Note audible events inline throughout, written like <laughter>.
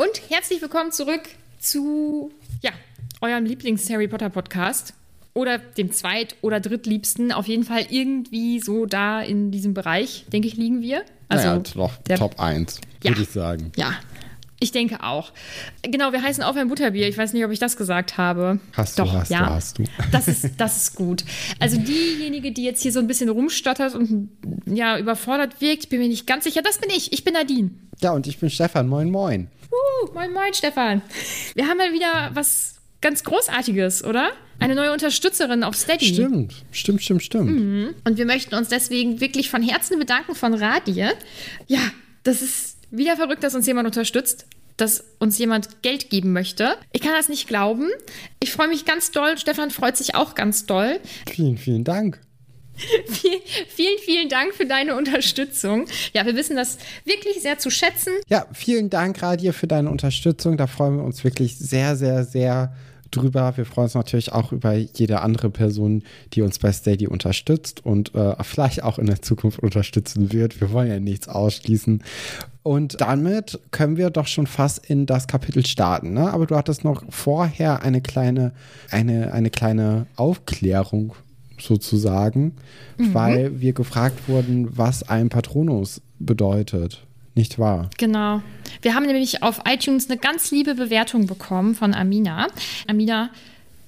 Und herzlich willkommen zurück zu ja, eurem Lieblings-Harry Potter Podcast. Oder dem zweit- oder drittliebsten. Auf jeden Fall irgendwie so da in diesem Bereich, denke ich, liegen wir. Also naja, doch, der, Top 1, ja, würde ich sagen. Ja, ich denke auch. Genau, wir heißen auf ein Butterbier. Ich weiß nicht, ob ich das gesagt habe. Hast du, Doch, hast ja. du, hast du. <laughs> Das ist, das ist gut. Also diejenige, die jetzt hier so ein bisschen rumstottert und ja, überfordert wirkt, bin mir nicht ganz sicher. Das bin ich. Ich bin Nadine. Ja, und ich bin Stefan. Moin, moin. Uh, moin, moin, Stefan. Wir haben mal wieder was ganz Großartiges, oder? Eine neue Unterstützerin auf Steady. Stimmt, stimmt, stimmt, stimmt. Mhm. Und wir möchten uns deswegen wirklich von Herzen bedanken von Radie. Ja, das ist wieder verrückt, dass uns jemand unterstützt dass uns jemand Geld geben möchte. Ich kann das nicht glauben. Ich freue mich ganz doll. Stefan freut sich auch ganz doll. Vielen, vielen Dank. Vielen, vielen, Dank für deine Unterstützung. Ja, wir wissen das wirklich sehr zu schätzen. Ja, vielen Dank, Radia, für deine Unterstützung. Da freuen wir uns wirklich sehr, sehr, sehr drüber. Wir freuen uns natürlich auch über jede andere Person, die uns bei Steady unterstützt und äh, vielleicht auch in der Zukunft unterstützen wird. Wir wollen ja nichts ausschließen. Und damit können wir doch schon fast in das Kapitel starten. Ne? Aber du hattest noch vorher eine kleine, eine, eine kleine Aufklärung sozusagen, mhm. weil wir gefragt wurden, was ein Patronus bedeutet. Nicht wahr? Genau. Wir haben nämlich auf iTunes eine ganz liebe Bewertung bekommen von Amina. Amina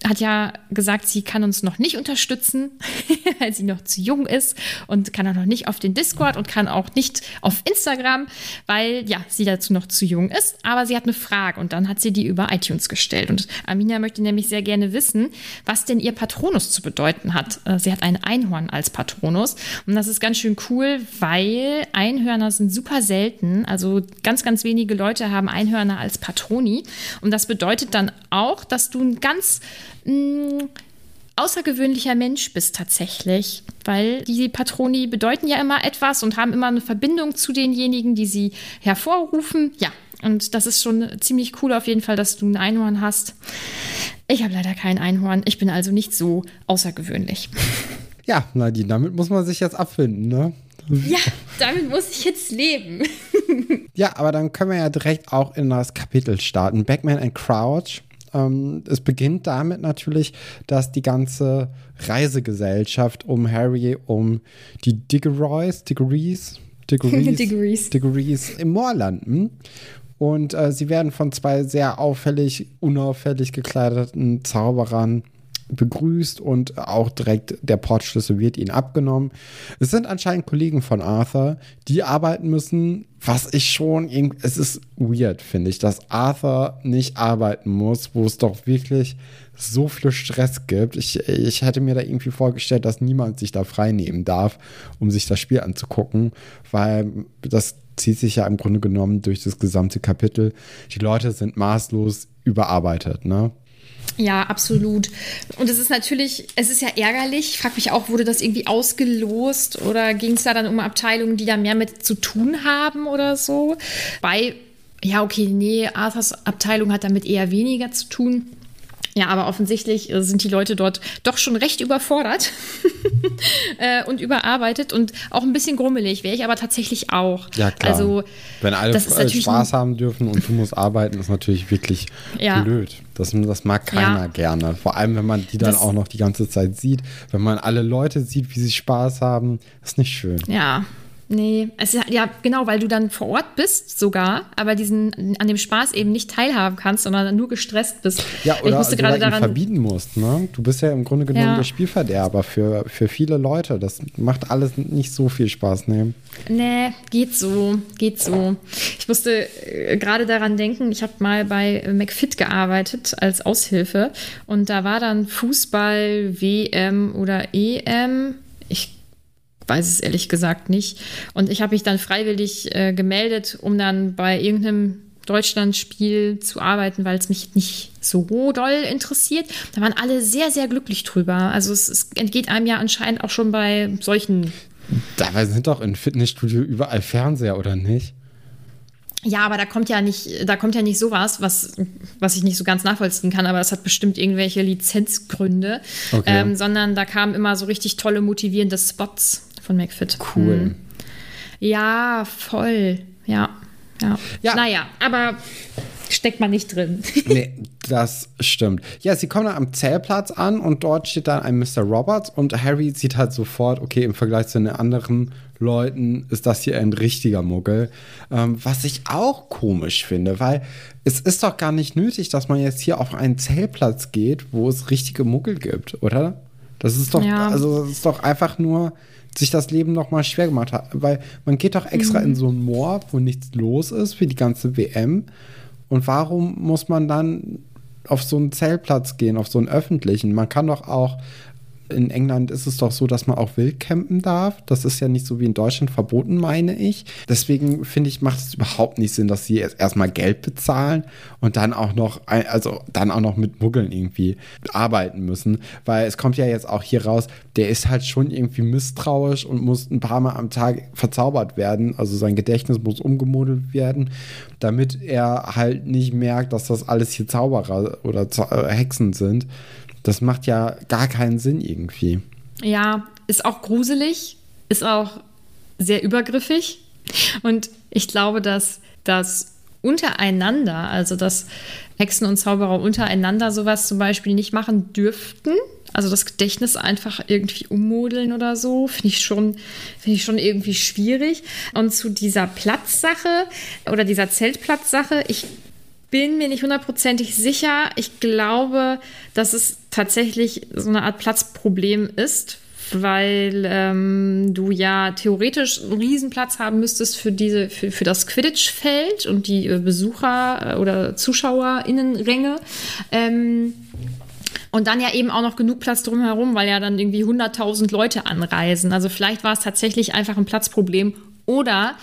hat ja gesagt, sie kann uns noch nicht unterstützen, <laughs> weil sie noch zu jung ist und kann auch noch nicht auf den Discord und kann auch nicht auf Instagram, weil ja, sie dazu noch zu jung ist. Aber sie hat eine Frage und dann hat sie die über iTunes gestellt. Und Amina möchte nämlich sehr gerne wissen, was denn ihr Patronus zu bedeuten hat. Äh, sie hat ein Einhorn als Patronus und das ist ganz schön cool, weil Einhörner sind super selten. Also ganz, ganz wenige Leute haben Einhörner als Patroni. Und das bedeutet dann auch, dass du ein ganz mh, außergewöhnlicher Mensch bist tatsächlich, weil die Patroni bedeuten ja immer etwas und haben immer eine Verbindung zu denjenigen, die sie hervorrufen. Ja, und das ist schon ziemlich cool auf jeden Fall, dass du ein Einhorn hast. Ich habe leider kein Einhorn. Ich bin also nicht so außergewöhnlich. <laughs> Ja, Nadine, damit muss man sich jetzt abfinden, ne? Ja, damit muss ich jetzt leben. <laughs> ja, aber dann können wir ja direkt auch in das Kapitel starten. Backman and Crouch ähm, es beginnt damit natürlich, dass die ganze Reisegesellschaft um Harry, um die Diggeroys, Diggories, Diggories, <laughs> Diggories. Diggories im Moor landen. Und äh, sie werden von zwei sehr auffällig, unauffällig gekleideten Zauberern begrüßt und auch direkt der Portschlüssel wird ihnen abgenommen. Es sind anscheinend Kollegen von Arthur, die arbeiten müssen, was ich schon, es ist weird, finde ich, dass Arthur nicht arbeiten muss, wo es doch wirklich so viel Stress gibt. Ich, ich hätte mir da irgendwie vorgestellt, dass niemand sich da frei nehmen darf, um sich das Spiel anzugucken, weil das zieht sich ja im Grunde genommen durch das gesamte Kapitel. Die Leute sind maßlos überarbeitet, ne? Ja, absolut. Und es ist natürlich, es ist ja ärgerlich. Ich frage mich auch, wurde das irgendwie ausgelost oder ging es da dann um Abteilungen, die da mehr mit zu tun haben oder so? Bei, ja, okay, nee, Arthurs Abteilung hat damit eher weniger zu tun. Ja, aber offensichtlich äh, sind die Leute dort doch schon recht überfordert <laughs> äh, und überarbeitet und auch ein bisschen grummelig. Wäre ich aber tatsächlich auch. Ja, klar. Also, Wenn alle Spaß haben dürfen und du musst arbeiten, ist natürlich wirklich ja. blöd. Das, das mag keiner ja. gerne. Vor allem, wenn man die dann das, auch noch die ganze Zeit sieht. Wenn man alle Leute sieht, wie sie Spaß haben, ist nicht schön. Ja, Nee, ist, ja, genau, weil du dann vor Ort bist sogar, aber diesen an dem Spaß eben nicht teilhaben kannst, sondern nur gestresst bist. Ja, oder ich musste gerade daran verbieten musst, ne? Du bist ja im Grunde genommen ja. der Spielverderber für, für viele Leute. Das macht alles nicht so viel Spaß, ne? Nee, geht so, geht so. Ich musste äh, gerade daran denken, ich habe mal bei McFit gearbeitet als Aushilfe und da war dann Fußball, WM oder EM. Ich weiß es ehrlich gesagt nicht. Und ich habe mich dann freiwillig äh, gemeldet, um dann bei irgendeinem Deutschlandspiel zu arbeiten, weil es mich nicht so doll interessiert. Da waren alle sehr, sehr glücklich drüber. Also es, es entgeht einem ja anscheinend auch schon bei solchen. Dabei sind doch in Fitnessstudio überall Fernseher, oder nicht? Ja, aber da kommt ja nicht, da kommt ja nicht sowas, was, was ich nicht so ganz nachvollziehen kann, aber das hat bestimmt irgendwelche Lizenzgründe, okay. ähm, sondern da kamen immer so richtig tolle, motivierende Spots von McFit. Cool. Hm. Ja, voll. Ja. Ja. ja. Naja, aber steckt man nicht drin. <laughs> nee, das stimmt. Ja, sie kommen dann am Zellplatz an und dort steht dann ein Mr. Roberts und Harry sieht halt sofort, okay, im Vergleich zu den anderen Leuten ist das hier ein richtiger Muggel. Ähm, was ich auch komisch finde, weil es ist doch gar nicht nötig, dass man jetzt hier auf einen Zellplatz geht, wo es richtige Muggel gibt, oder? Das ist doch, ja. also das ist doch einfach nur sich das Leben noch mal schwer gemacht hat, weil man geht doch extra mhm. in so ein Moor, wo nichts los ist für die ganze WM. Und warum muss man dann auf so einen Zeltplatz gehen, auf so einen öffentlichen? Man kann doch auch in England ist es doch so, dass man auch wild campen darf. Das ist ja nicht so wie in Deutschland verboten, meine ich. Deswegen finde ich, macht es überhaupt nicht Sinn, dass sie erst erstmal Geld bezahlen und dann auch noch, also dann auch noch mit Muggeln irgendwie arbeiten müssen. Weil es kommt ja jetzt auch hier raus, der ist halt schon irgendwie misstrauisch und muss ein paar Mal am Tag verzaubert werden. Also sein Gedächtnis muss umgemodelt werden, damit er halt nicht merkt, dass das alles hier Zauberer oder äh, Hexen sind. Das macht ja gar keinen Sinn irgendwie. Ja, ist auch gruselig, ist auch sehr übergriffig. Und ich glaube, dass das untereinander, also dass Hexen und Zauberer untereinander sowas zum Beispiel nicht machen dürften. Also das Gedächtnis einfach irgendwie ummodeln oder so, finde ich schon, ich schon irgendwie schwierig. Und zu dieser Platzsache oder dieser Zeltplatzsache, ich bin mir nicht hundertprozentig sicher. Ich glaube, dass es tatsächlich so eine Art Platzproblem ist, weil ähm, du ja theoretisch einen Riesenplatz haben müsstest für diese für, für das Quidditch-Feld und die äh, Besucher äh, oder ZuschauerInnenränge. Ähm, und dann ja eben auch noch genug Platz drumherum, weil ja dann irgendwie 100.000 Leute anreisen. Also vielleicht war es tatsächlich einfach ein Platzproblem. Oder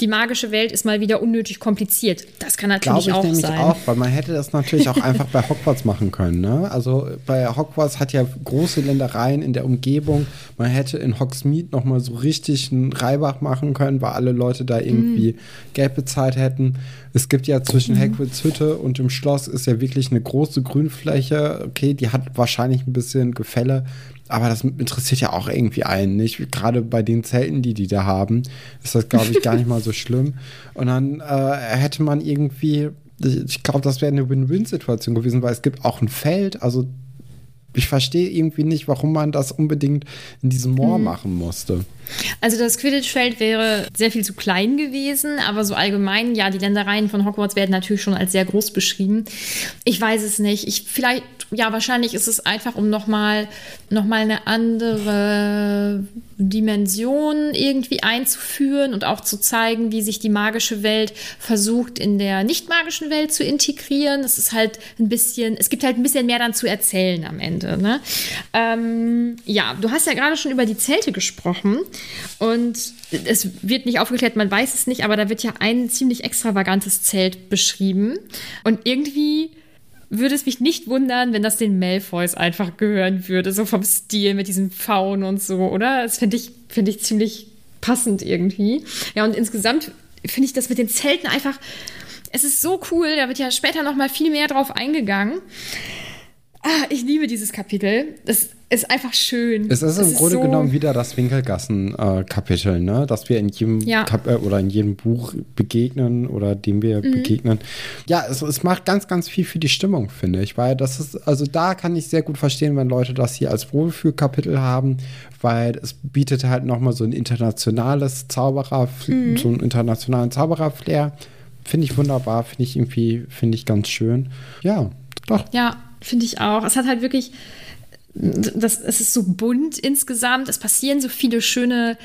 die magische Welt ist mal wieder unnötig kompliziert. Das kann natürlich Glaube ich auch nämlich sein. auch, weil man hätte das natürlich auch <laughs> einfach bei Hogwarts machen können. Ne? Also bei Hogwarts hat ja große Ländereien in der Umgebung. Man hätte in Hogsmeade noch mal so richtig einen Reibach machen können, weil alle Leute da irgendwie mhm. Geld bezahlt hätten. Es gibt ja zwischen mhm. Hagrids Hütte und dem Schloss ist ja wirklich eine große Grünfläche. Okay, die hat wahrscheinlich ein bisschen Gefälle. Aber das interessiert ja auch irgendwie einen nicht. Gerade bei den Zelten, die die da haben, ist das, glaube ich, gar nicht mal so schlimm. Und dann äh, hätte man irgendwie, ich glaube, das wäre eine Win-Win-Situation gewesen, weil es gibt auch ein Feld, also ich verstehe irgendwie nicht, warum man das unbedingt in diesem Moor mhm. machen musste. Also das Quidditch-Feld wäre sehr viel zu klein gewesen, aber so allgemein, ja, die Ländereien von Hogwarts werden natürlich schon als sehr groß beschrieben. Ich weiß es nicht. Ich vielleicht, ja, wahrscheinlich ist es einfach, um nochmal noch mal eine andere Dimension irgendwie einzuführen und auch zu zeigen, wie sich die magische Welt versucht, in der nicht magischen Welt zu integrieren. Es ist halt ein bisschen, es gibt halt ein bisschen mehr dann zu erzählen am Ende. Ne? Ähm, ja, du hast ja gerade schon über die Zelte gesprochen. Und es wird nicht aufgeklärt, man weiß es nicht, aber da wird ja ein ziemlich extravagantes Zelt beschrieben. Und irgendwie würde es mich nicht wundern, wenn das den Malfoys einfach gehören würde, so vom Stil mit diesem Faun und so, oder? Das finde ich, find ich ziemlich passend irgendwie. Ja, und insgesamt finde ich das mit den Zelten einfach, es ist so cool, da wird ja später noch mal viel mehr drauf eingegangen. Ah, ich liebe dieses Kapitel. Das ist einfach schön. Es ist im Grunde so genommen wieder das Winkelgassen-Kapitel, äh, ne? Dass wir in jedem ja. Kap äh, oder in jedem Buch begegnen oder dem wir mhm. begegnen. Ja, es, es, macht ganz, ganz viel für die Stimmung, finde ich. Weil das ist, also da kann ich sehr gut verstehen, wenn Leute das hier als Wohlfühlkapitel haben, weil es bietet halt nochmal so ein internationales Zauberer, mhm. so einen internationalen Zauberer-Flair. Finde ich wunderbar, finde ich irgendwie, finde ich ganz schön. Ja, doch. Ja, finde ich auch. Es hat halt wirklich, das, es ist so bunt insgesamt. Es passieren so viele schöne,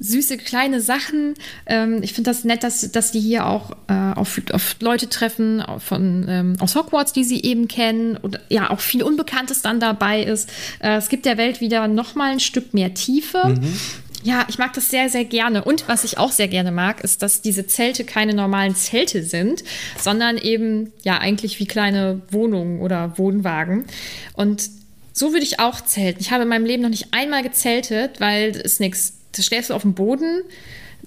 süße kleine Sachen. Ähm, ich finde das nett, dass, dass die hier auch äh, auf, auf Leute treffen von, ähm, aus Hogwarts, die sie eben kennen. Und ja, auch viel Unbekanntes dann dabei ist. Äh, es gibt der Welt wieder noch mal ein Stück mehr Tiefe. Mhm. Ja, ich mag das sehr, sehr gerne. Und was ich auch sehr gerne mag, ist, dass diese Zelte keine normalen Zelte sind, sondern eben ja eigentlich wie kleine Wohnungen oder Wohnwagen. Und so würde ich auch zelten. Ich habe in meinem Leben noch nicht einmal gezeltet, weil es ist nichts. Da schläfst du auf dem Boden,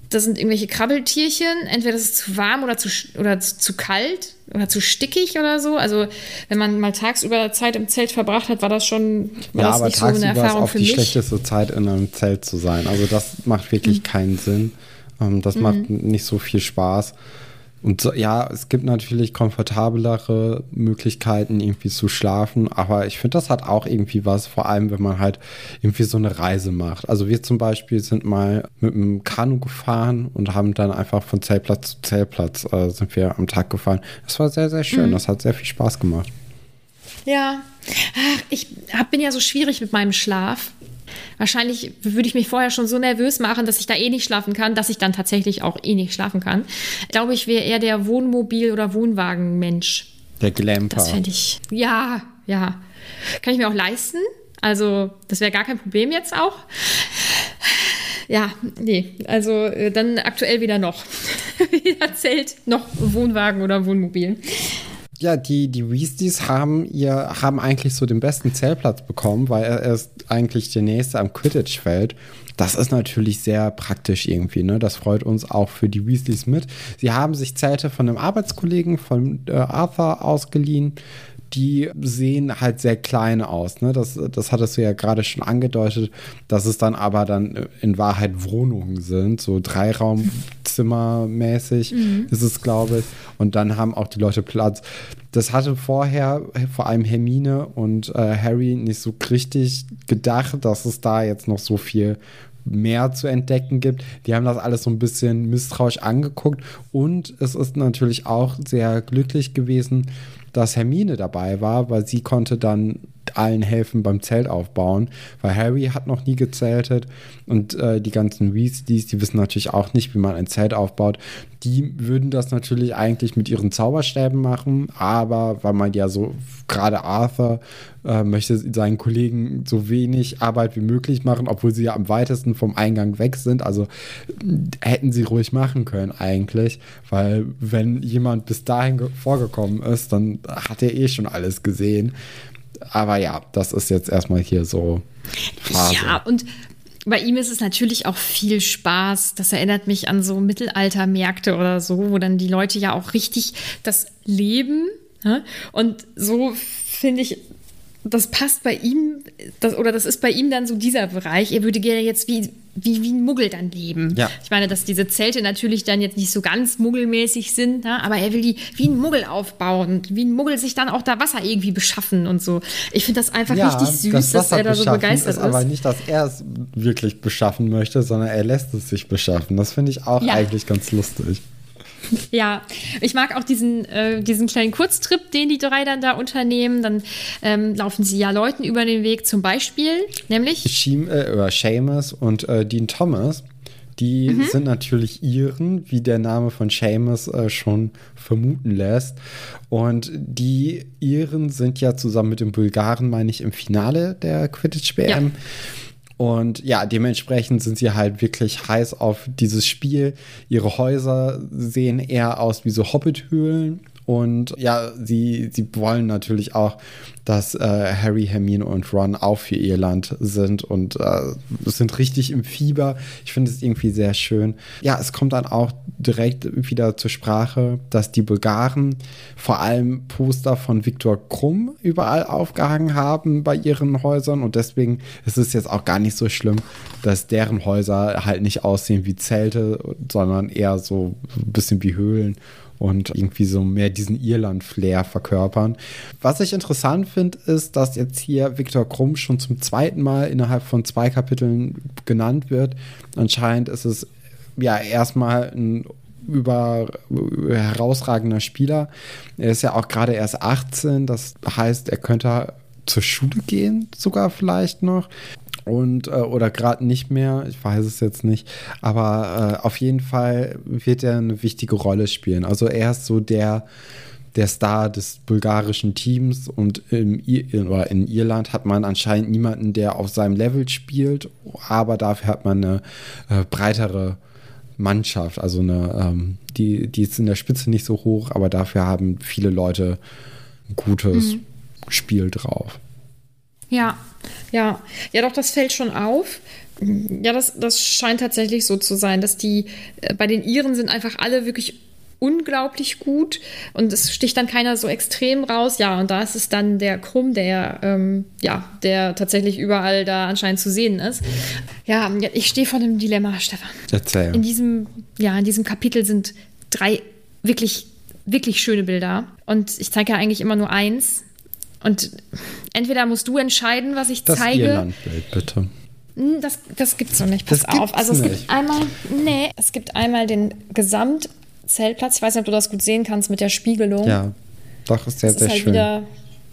da sind irgendwelche Krabbeltierchen. Entweder ist es zu warm oder zu, oder zu kalt oder zu stickig oder so. Also, wenn man mal tagsüber Zeit im Zelt verbracht hat, war das schon war ja, das aber nicht tagsüber so eine Erfahrung ist auch die mich. schlechteste Zeit, in einem Zelt zu sein. Also, das macht wirklich mhm. keinen Sinn. Ähm, das mhm. macht nicht so viel Spaß. Und so, ja, es gibt natürlich komfortablere Möglichkeiten, irgendwie zu schlafen, aber ich finde, das hat auch irgendwie was, vor allem wenn man halt irgendwie so eine Reise macht. Also wir zum Beispiel sind mal mit einem Kanu gefahren und haben dann einfach von Zeltplatz zu Zeltplatz äh, sind wir am Tag gefahren. Das war sehr, sehr schön. Mhm. Das hat sehr viel Spaß gemacht. Ja, Ach, ich hab, bin ja so schwierig mit meinem Schlaf. Wahrscheinlich würde ich mich vorher schon so nervös machen, dass ich da eh nicht schlafen kann, dass ich dann tatsächlich auch eh nicht schlafen kann. Ich glaube, ich wäre eher der Wohnmobil- oder Wohnwagenmensch. Der Glamper. Das fände ich. Ja, ja. Kann ich mir auch leisten. Also, das wäre gar kein Problem jetzt auch. Ja, nee, also äh, dann aktuell wieder noch. <laughs> weder Zelt noch Wohnwagen oder Wohnmobil ja, die, die Weasleys haben ihr, haben eigentlich so den besten Zellplatz bekommen, weil er ist eigentlich der nächste am Quidditch-Feld. Das ist natürlich sehr praktisch irgendwie, ne? Das freut uns auch für die Weasleys mit. Sie haben sich Zelte von einem Arbeitskollegen von äh, Arthur ausgeliehen die sehen halt sehr klein aus. Ne? Das, das hattest du ja gerade schon angedeutet, dass es dann aber dann in Wahrheit Wohnungen sind, so Dreiraumzimmermäßig <laughs> mhm. ist es, glaube ich. Und dann haben auch die Leute Platz. Das hatte vorher vor allem Hermine und äh, Harry nicht so richtig gedacht, dass es da jetzt noch so viel mehr zu entdecken gibt. Die haben das alles so ein bisschen misstrauisch angeguckt und es ist natürlich auch sehr glücklich gewesen, dass Hermine dabei war, weil sie konnte dann allen helfen beim Zelt aufbauen, weil Harry hat noch nie gezeltet und äh, die ganzen Weasleys, die wissen natürlich auch nicht, wie man ein Zelt aufbaut. Die würden das natürlich eigentlich mit ihren Zauberstäben machen, aber weil man ja so, gerade Arthur äh, möchte seinen Kollegen so wenig Arbeit wie möglich machen, obwohl sie ja am weitesten vom Eingang weg sind. Also hätten sie ruhig machen können eigentlich, weil wenn jemand bis dahin vorgekommen ist, dann hat er eh schon alles gesehen. Aber ja, das ist jetzt erstmal hier so. Phase. Ja, und bei ihm ist es natürlich auch viel Spaß. Das erinnert mich an so Mittelaltermärkte oder so, wo dann die Leute ja auch richtig das leben. Ne? Und so finde ich, das passt bei ihm, das, oder das ist bei ihm dann so dieser Bereich. Er würde gerne jetzt wie, wie, wie ein Muggel dann leben. Ja. Ich meine, dass diese Zelte natürlich dann jetzt nicht so ganz muggelmäßig sind, ne? aber er will die wie ein Muggel aufbauen und wie ein Muggel sich dann auch da Wasser irgendwie beschaffen und so. Ich finde das einfach ja, richtig süß, das dass er da so begeistert ist. Aber nicht, dass er es wirklich beschaffen möchte, sondern er lässt es sich beschaffen. Das finde ich auch ja. eigentlich ganz lustig. <laughs> Ja, ich mag auch diesen, äh, diesen kleinen Kurztrip, den die drei dann da unternehmen. Dann ähm, laufen sie ja Leuten über den Weg, zum Beispiel, nämlich Sheam, äh, Seamus und äh, Dean Thomas. Die mhm. sind natürlich Iren, wie der Name von Seamus äh, schon vermuten lässt. Und die Iren sind ja zusammen mit den Bulgaren, meine ich, im Finale der Quidditch-WM. Ja. Und ja, dementsprechend sind sie halt wirklich heiß auf dieses Spiel. Ihre Häuser sehen eher aus wie so Hobbit-Höhlen. Und ja, sie, sie wollen natürlich auch dass äh, Harry, Hermine und Ron auch für ihr Land sind und äh, sind richtig im Fieber. Ich finde es irgendwie sehr schön. Ja, es kommt dann auch direkt wieder zur Sprache, dass die Bulgaren vor allem Poster von Viktor Krumm überall aufgehangen haben bei ihren Häusern und deswegen ist es jetzt auch gar nicht so schlimm, dass deren Häuser halt nicht aussehen wie Zelte, sondern eher so ein bisschen wie Höhlen und irgendwie so mehr diesen Irland-Flair verkörpern. Was ich interessant finde, ist, dass jetzt hier Viktor Krumm schon zum zweiten Mal innerhalb von zwei Kapiteln genannt wird. Anscheinend ist es ja erstmal ein über, herausragender Spieler. Er ist ja auch gerade erst 18, das heißt, er könnte zur Schule gehen, sogar vielleicht noch und äh, oder gerade nicht mehr, ich weiß es jetzt nicht, aber äh, auf jeden Fall wird er eine wichtige Rolle spielen. Also er ist so der der Star des bulgarischen Teams und im, in, oder in Irland hat man anscheinend niemanden, der auf seinem Level spielt, aber dafür hat man eine äh, breitere Mannschaft, also eine, ähm, die, die ist in der Spitze nicht so hoch, aber dafür haben viele Leute ein gutes mhm. Spiel drauf. Ja, ja, ja, doch, das fällt schon auf. Ja, das, das scheint tatsächlich so zu sein, dass die äh, bei den Iren sind einfach alle wirklich unglaublich gut und es sticht dann keiner so extrem raus. Ja, und da ist es dann der Krumm, der ähm, ja, der tatsächlich überall da anscheinend zu sehen ist. Ja, ich stehe vor einem Dilemma, Stefan. Erzähl. In diesem, ja, in diesem Kapitel sind drei wirklich, wirklich schöne Bilder. Und ich zeige ja eigentlich immer nur eins. Und entweder musst du entscheiden, was ich Das zeige. Irlandbild, bitte. Hm, Das, das gibt's noch nicht. Pass Das auf. Also es nicht. gibt einmal, nee, es gibt einmal den Gesamtzeltplatz. Ich weiß nicht, ob du das gut sehen kannst mit der Spiegelung. Ja, doch, ist sehr, das sehr ist halt schön. wieder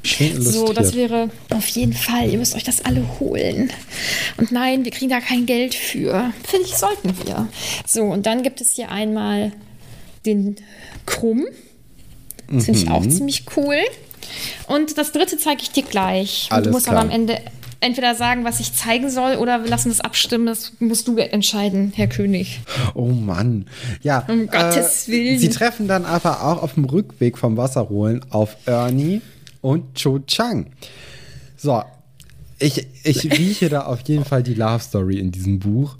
schön so, das wäre auf jeden Fall. Ihr müsst euch das alle holen. Und nein, wir kriegen da kein Geld für. Finde ich, sollten wir. So, und dann gibt es hier einmal den Krumm. Das finde ich Mhm. auch ziemlich cool. Und das dritte zeige ich dir gleich. Und Alles du musst klar. aber am Ende entweder sagen, was ich zeigen soll, oder wir lassen das abstimmen. Das musst du entscheiden, Herr König. Oh Mann. Ja. äh, Um Gottes Willen. Sie treffen dann aber auch auf dem Rückweg vom Wasserholen auf Ernie und Cho Chang. So, ich, ich rieche da auf jeden Fall die Love Story in diesem Buch.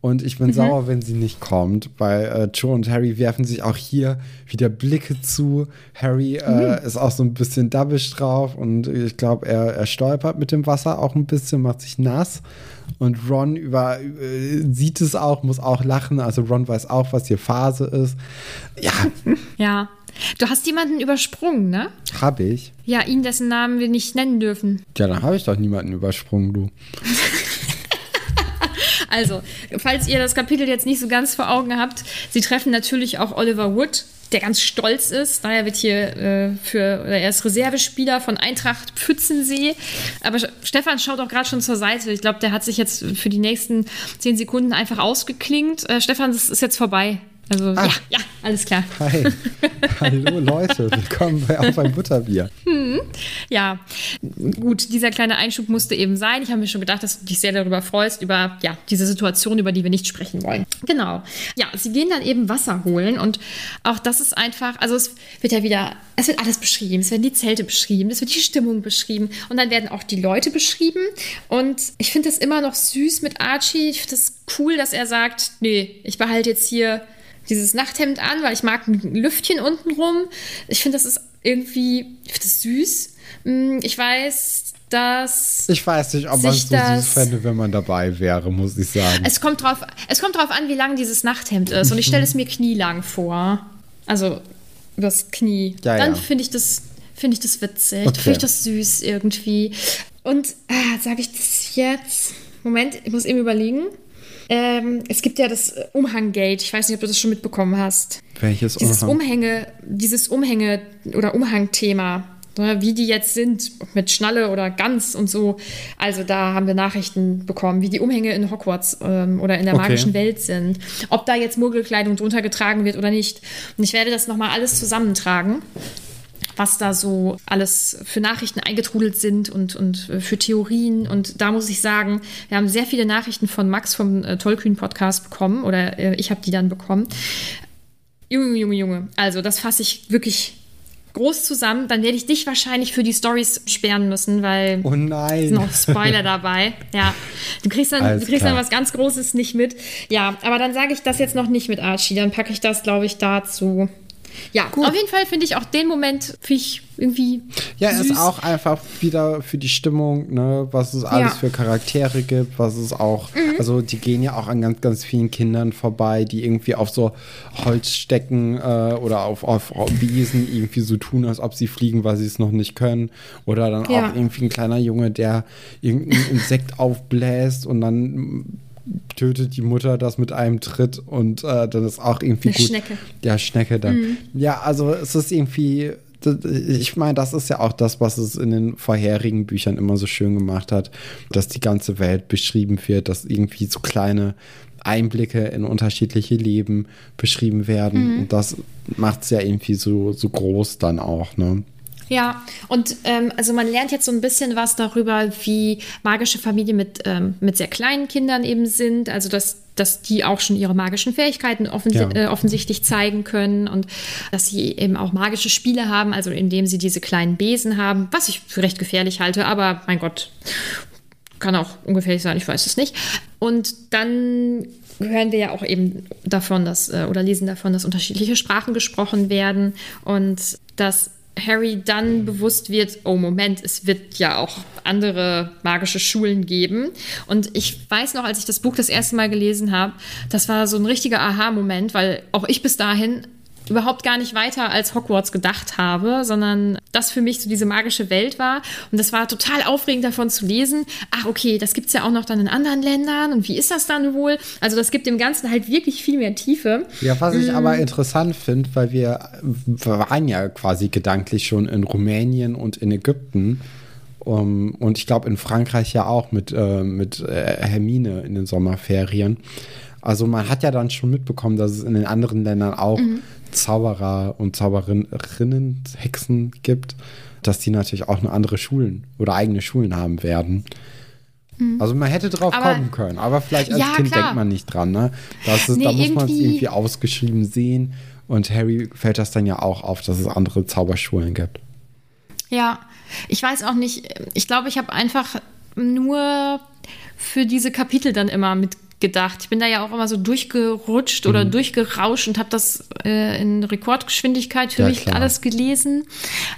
Und ich Mhm. bin sauer, wenn sie nicht kommt, weil äh, Joe und Harry werfen sich auch hier wieder Blicke zu. Harry äh, Mhm. ist auch so ein bisschen dabbisch drauf und ich glaube, er, er stolpert mit dem Wasser auch ein bisschen, macht sich nass. Und Ron über, äh, sieht es auch, muss auch lachen. Also Ron weiß auch, was hier Phase ist. Ja, <laughs> Ja. Du hast jemanden übersprungen, ne? habe ich. Ja, ihn, dessen Namen wir nicht nennen dürfen. Ja, dann habe ich doch niemanden übersprungen, du. <laughs> Also, falls ihr das Kapitel jetzt nicht so ganz vor Augen habt, sie treffen natürlich auch Oliver Wood, der ganz stolz ist. Daher wird hier äh, für, oder er ist Reservespieler von Eintracht Pfützensee. Aber Stefan schaut auch gerade schon zur Seite. Ich glaube, der hat sich jetzt für die nächsten zehn Sekunden einfach ausgeklingt. Äh, Stefan, das ist jetzt vorbei. Also, ja, ja, alles klar. Hi. <laughs> Hallo Leute, willkommen bei Auf ein Butterbier. Ja, gut, dieser kleine Einschub musste eben sein. Ich habe mir schon gedacht, dass du dich sehr darüber freust, über ja, diese Situation, über die wir nicht sprechen wollen. Genau. Ja, sie gehen dann eben Wasser holen und auch das ist einfach, also es wird ja wieder, es wird alles beschrieben. Es werden die Zelte beschrieben, es wird die Stimmung beschrieben und dann werden auch die Leute beschrieben. Und ich finde das immer noch süß mit Archie. Ich finde das cool, dass er sagt, nee, ich behalte jetzt hier dieses Nachthemd an, weil ich mag ein Lüftchen unten rum. Ich finde, das ist irgendwie, ich finde das süß. Mm, Ich weiß, dass Ich weiß nicht, ob man es so süß fände, wenn man dabei wäre, muss ich sagen. es kommt drauf, es kommt drauf an, wie lang dieses Nachthemd ist. Und ich stelle es mir knielang vor. Also das Knie. Ja, Dann ja. finde ich das, finde ich das witzig. Okay. Finde ich das süß irgendwie. Und ah, sage ich das jetzt? Moment, ich muss eben überlegen. Ähm, es gibt ja das Umhanggate. Ich weiß nicht, ob du das schon mitbekommen hast. Welches Dieses Umhang? Umhänge, dieses Umhänge- oder Umhangthema, ne, wie die jetzt sind, mit Schnalle oder Gans und so. Also da haben wir Nachrichten bekommen, wie die Umhänge in Hogwarts ähm, oder in der Okay. magischen Welt sind. Ob da jetzt Muggelkleidung drunter getragen wird oder nicht. Und ich werde das nochmal alles zusammentragen was da so alles für Nachrichten eingetrudelt sind und, und äh, für Theorien. Und da muss ich sagen, wir haben sehr viele Nachrichten von Max vom äh, Tollkühn-Podcast bekommen oder äh, ich habe die dann bekommen. Junge, Junge, Junge. Also, das fasse ich wirklich groß zusammen. Dann werde ich dich wahrscheinlich für die Stories sperren müssen, weil Oh nein. sind noch Spoiler dabei. <laughs> Ja, du kriegst dann, Alles du kriegst dann was ganz Großes nicht mit. Ja, aber dann sage ich das jetzt noch nicht mit Archie. Dann packe ich das, glaube ich, dazu. Ja, auf jeden Fall finde ich auch den Moment ich irgendwie Ja, süß. ist auch einfach wieder für die Stimmung, ne, was es alles Ja. Mhm. für Charaktere gibt, was es auch, also die gehen ja auch an ganz, ganz vielen Kindern vorbei, die irgendwie auf so Holzstecken äh, oder auf, auf, auf Wiesen irgendwie so tun, als ob sie fliegen, weil sie es noch nicht können. Oder dann Ja. auch irgendwie ein kleiner Junge, der irgendein Insekt aufbläst und dann tötet die Mutter das mit einem Tritt und äh, dann ist auch irgendwie Eine gut. Schnecke. Mhm. Ja, Schnecke dann. Ja, also es ist irgendwie, ich meine, das ist ja auch das, was es in den vorherigen Büchern immer so schön gemacht hat, dass die ganze Welt beschrieben wird, dass irgendwie so kleine Einblicke in unterschiedliche Leben beschrieben werden. Mhm. Und das macht es ja irgendwie so, so groß dann auch, ne? Ja, und ähm, also man lernt jetzt so ein bisschen was darüber, wie magische Familien mit, ähm, mit sehr kleinen Kindern eben sind. Also dass, dass die auch schon ihre magischen Fähigkeiten offensi Ja. äh, offensichtlich zeigen können und dass sie eben auch magische Spiele haben, also indem sie diese kleinen Besen haben, was ich für recht gefährlich halte, aber mein Gott, kann auch ungefährlich sein, ich weiß es nicht. Und dann hören wir ja auch eben davon, dass, äh, oder lesen davon, dass unterschiedliche Sprachen gesprochen werden und dass Harry dann bewusst wird, oh Moment, es wird ja auch andere magische Schulen geben. Und ich weiß noch, als ich das Buch das erste Mal gelesen habe, das war so ein richtiger Aha-Moment, weil auch ich bis dahin überhaupt gar nicht weiter als Hogwarts gedacht habe, sondern das für mich so diese magische Welt war. Und das war total aufregend davon zu lesen. Ach, okay, das gibt es ja auch noch dann in anderen Ländern. Und wie ist das dann wohl? Also das gibt dem Ganzen halt wirklich viel mehr Tiefe. Ja, was ich mm. aber interessant finde, weil wir waren ja quasi gedanklich schon in Rumänien und in Ägypten. Um, und ich glaube in Frankreich ja auch mit, äh, mit äh, Hermine in den Sommerferien. Also man hat ja dann schon mitbekommen, dass es in den anderen Ländern auch mhm. Zauberer und Zauberinnen, Hexen gibt, dass die natürlich auch eine andere Schulen oder eigene Schulen haben werden. Mhm. Also man hätte drauf aber, kommen können, aber vielleicht als ja, Kind klar. denkt man nicht dran. Ne? Das ist, nee, da muss man es irgendwie ausgeschrieben sehen. Und Harry fällt das dann ja auch auf, dass es andere Zauberschulen gibt. Ja, ich weiß auch nicht, ich glaube, ich habe einfach nur für diese Kapitel dann immer mit gedacht. Ich bin da ja auch immer so durchgerutscht mhm. oder durchgerauscht und habe das äh, in Rekordgeschwindigkeit für ja, mich klar. alles gelesen.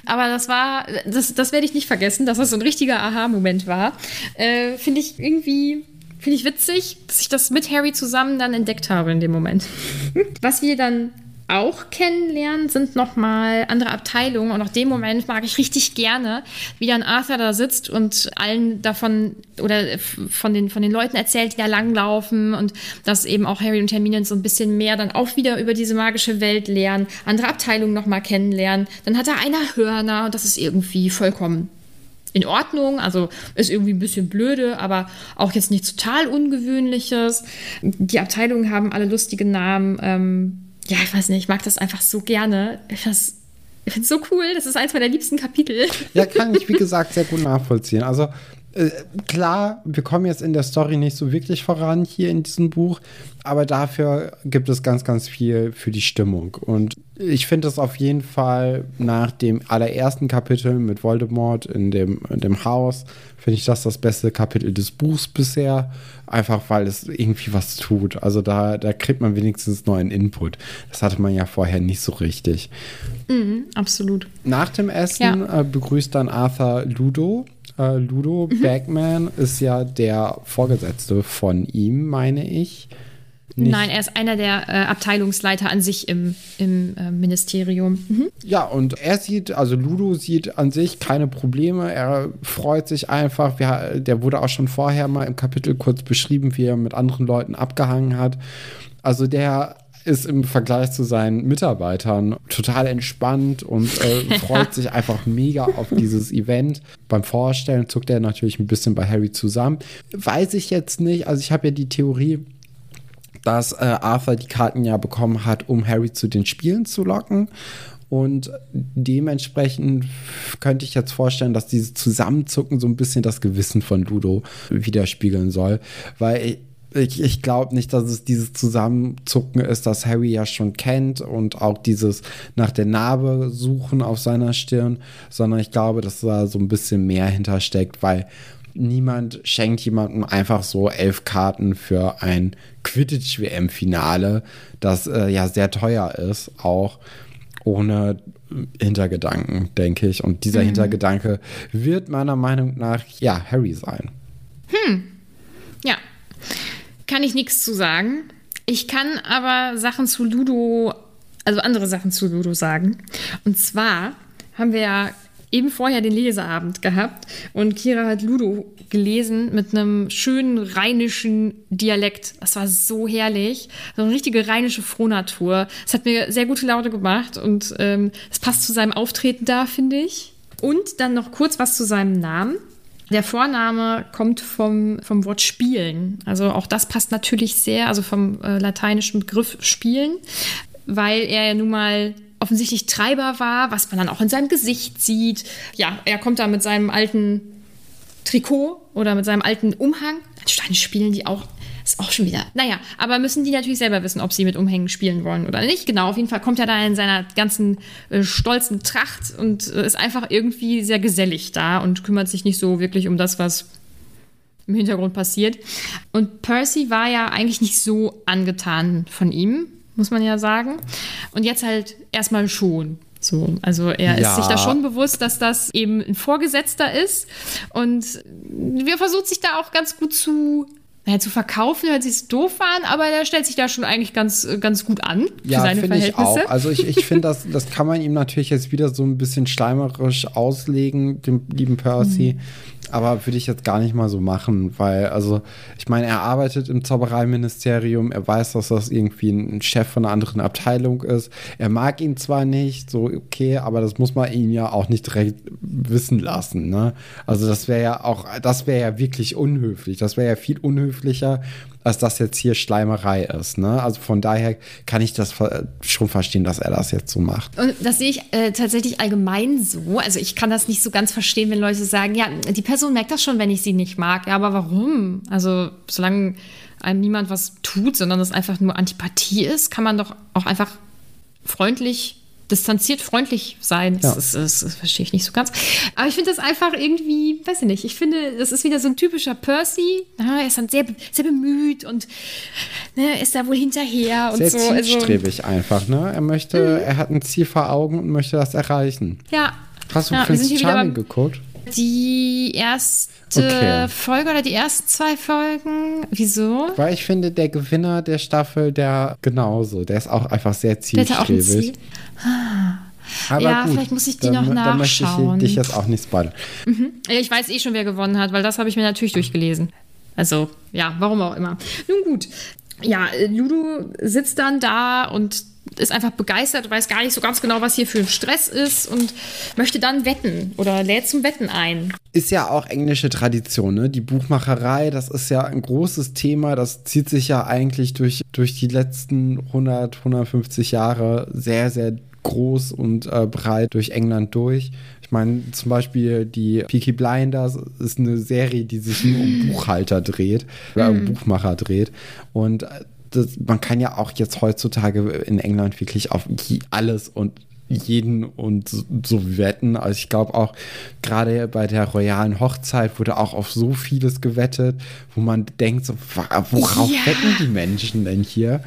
Aber das war, das, das werde ich nicht vergessen, dass das so ein richtiger Aha-Moment war. Äh, Finde ich irgendwie Finde ich witzig, dass ich das mit Harry zusammen dann entdeckt habe in dem Moment. <laughs> Was wir dann auch kennenlernen, sind nochmal andere Abteilungen. Und auch dem Moment mag ich richtig gerne, wie dann Arthur da sitzt und allen davon oder von den, von den Leuten erzählt, die da langlaufen und dass eben auch Harry und Hermine so ein bisschen mehr dann auch wieder über diese magische Welt lernen, andere Abteilungen nochmal kennenlernen. Dann hat er einer Hörner und das ist irgendwie vollkommen in Ordnung, also ist irgendwie ein bisschen blöde, aber auch jetzt nichts total Ungewöhnliches. Die Abteilungen haben alle lustige Namen. Ähm, ja, ich weiß nicht, ich mag das einfach so gerne. Ich finde es so cool. Das ist eins meiner liebsten Kapitel. Ja, kann ich, wie gesagt, sehr gut nachvollziehen. Also, äh, klar, wir kommen jetzt in der Story nicht so wirklich voran hier in diesem Buch, aber dafür gibt es ganz, ganz viel für die Stimmung. Und ich finde es auf jeden Fall nach dem allerersten Kapitel mit Voldemort in dem, in dem Haus, finde ich das das beste Kapitel des Buchs bisher. Einfach weil es irgendwie was tut. Also da, da kriegt man wenigstens neuen Input. Das hatte man ja vorher nicht so richtig. Mhm, absolut. Nach dem Essen ja. äh, begrüßt dann Arthur Ludo. Äh, Ludo mhm. Bagman ist ja der Vorgesetzte von ihm, meine ich. Nicht. Nein, er ist einer der äh, Abteilungsleiter an sich im, im äh, Ministerium. Mhm. Ja, und er sieht, also Ludo sieht an sich keine Probleme. Er freut sich einfach. Wir, der wurde auch schon vorher mal im Kapitel kurz beschrieben, wie er mit anderen Leuten abgehangen hat. Also der ist im Vergleich zu seinen Mitarbeitern total entspannt und äh, <laughs> freut sich einfach mega auf dieses Event. Beim Vorstellen zuckt er natürlich ein bisschen bei Harry zusammen. Weiß ich jetzt nicht. Also ich habe ja die Theorie, dass äh, Arthur die Karten ja bekommen hat, um Harry zu den Spielen zu locken. Und dementsprechend könnte ich jetzt vorstellen, dass dieses Zusammenzucken so ein bisschen das Gewissen von Ludo widerspiegeln soll. Weil ich, ich glaube nicht, dass es dieses Zusammenzucken ist, das Harry ja schon kennt und auch dieses nach der Narbe suchen auf seiner Stirn, sondern ich glaube, dass da so ein bisschen mehr hintersteckt, weil niemand schenkt jemandem einfach so elf Karten für ein Quidditch-WM-Finale, das äh, ja sehr teuer ist, auch ohne Hintergedanken, denke ich. Und dieser mhm. Hintergedanke wird meiner Meinung nach ja Harry sein. Hm. Ja. Kann ich nichts zu sagen. Ich kann aber Sachen zu Ludo, also andere Sachen zu Ludo sagen. Und zwar haben wir ja eben vorher den Leseabend gehabt und Kira hat Ludo gelesen mit einem schönen rheinischen Dialekt. Das war so herrlich. So eine richtige rheinische Frohnatur. Es hat mir sehr gute Laune gemacht und es ähm, passt zu seinem Auftreten da, finde ich. Und dann noch kurz was zu seinem Namen. Der Vorname kommt vom, vom Wort spielen. Also auch das passt natürlich sehr, also vom äh, lateinischen Begriff spielen, weil er ja nun mal offensichtlich Treiber war, was man dann auch in seinem Gesicht sieht. Ja, er kommt da mit seinem alten Trikot oder mit seinem alten Umhang. Anscheinend spielen die auch. Ist auch schon wieder. Naja, aber müssen die natürlich selber wissen, ob sie mit Umhängen spielen wollen oder nicht. Genau, auf jeden Fall kommt er da in seiner ganzen äh, stolzen Tracht und äh, ist einfach irgendwie sehr gesellig da und kümmert sich nicht so wirklich um das, was im Hintergrund passiert. Und Percy war ja eigentlich nicht so angetan von ihm, muss man ja sagen. Und jetzt halt erstmal schon. So, also er ja. ist sich da schon bewusst, dass das eben ein Vorgesetzter ist und wir versucht sich da auch ganz gut zu naja, zu verkaufen hört sich doof an, aber der stellt sich da schon eigentlich ganz, ganz gut an für ja, seine finde ich auch. Verhältnisse. Also ich, ich finde, das, <laughs> das kann man ihm natürlich jetzt wieder so ein bisschen schleimerisch auslegen, dem lieben Percy. Mhm. Aber würde ich jetzt gar nicht mal so machen, weil, also, ich meine, er arbeitet im Zaubereiministerium, er weiß, dass das irgendwie ein Chef von einer anderen Abteilung ist. Er mag ihn zwar nicht, so okay, aber das muss man ihn ja auch nicht direkt wissen lassen, ne? Also, das wäre ja auch, das wäre ja wirklich unhöflich. Das wäre ja viel unhöflicher, als das jetzt hier Schleimerei ist, ne? Also von daher kann ich das schon verstehen, dass er das jetzt so macht. Und das sehe ich äh, tatsächlich allgemein so. Also ich kann das nicht so ganz verstehen, wenn Leute sagen, ja, die Person merkt das schon, wenn ich sie nicht mag. Ja, aber warum? Also solange einem niemand was tut, sondern das einfach nur Antipathie ist, kann man doch auch einfach freundlich, distanziert freundlich sein. Das, Ja. ist, das, das verstehe ich nicht so ganz. Aber ich finde das einfach irgendwie, weiß ich nicht, ich finde, das ist wieder so ein typischer Percy. Ja, er ist dann sehr, sehr bemüht und ne, ist da wohl hinterher und Sehr so. Also, zielstrebig einfach, ne? Er möchte, er hat ein Ziel vor Augen und möchte das erreichen. ja, Hast du Ja, Prince Charming geguckt? Die erste Okay. Folge oder die ersten zwei Folgen? Wieso? Weil ich finde, der Gewinner der Staffel, der genauso, der ist auch einfach sehr zielstrebig. Ziel. Aber Ja, gut, vielleicht muss ich die da, noch Da möchte nachschauen. ich dich jetzt auch nicht spoilern. Ja, Ich weiß eh schon, wer gewonnen hat, weil das habe ich mir natürlich durchgelesen. Also, ja, warum auch immer. Nun gut. Ja, Ludo sitzt dann da und ist einfach begeistert, weiß gar nicht so ganz genau, was hier für ein Stress ist und möchte dann wetten oder lädt zum Wetten ein. Ist ja auch englische Tradition, ne? Die Buchmacherei, das ist ja ein großes Thema. Das zieht sich ja eigentlich durch, durch die letzten 100, 150 Jahre sehr, sehr groß und äh, breit durch England durch. Ich meine, zum Beispiel die Peaky Blinders ist eine Serie, die sich nur um <laughs> Buchhalter dreht oder um Buchmacher dreht. Und äh, das, man kann ja auch jetzt heutzutage in England wirklich auf alles und jeden und so, so wetten. Also ich glaube auch gerade bei der royalen Hochzeit wurde auch auf so vieles gewettet, wo man denkt, so, worauf Ja. wetten die Menschen denn hier?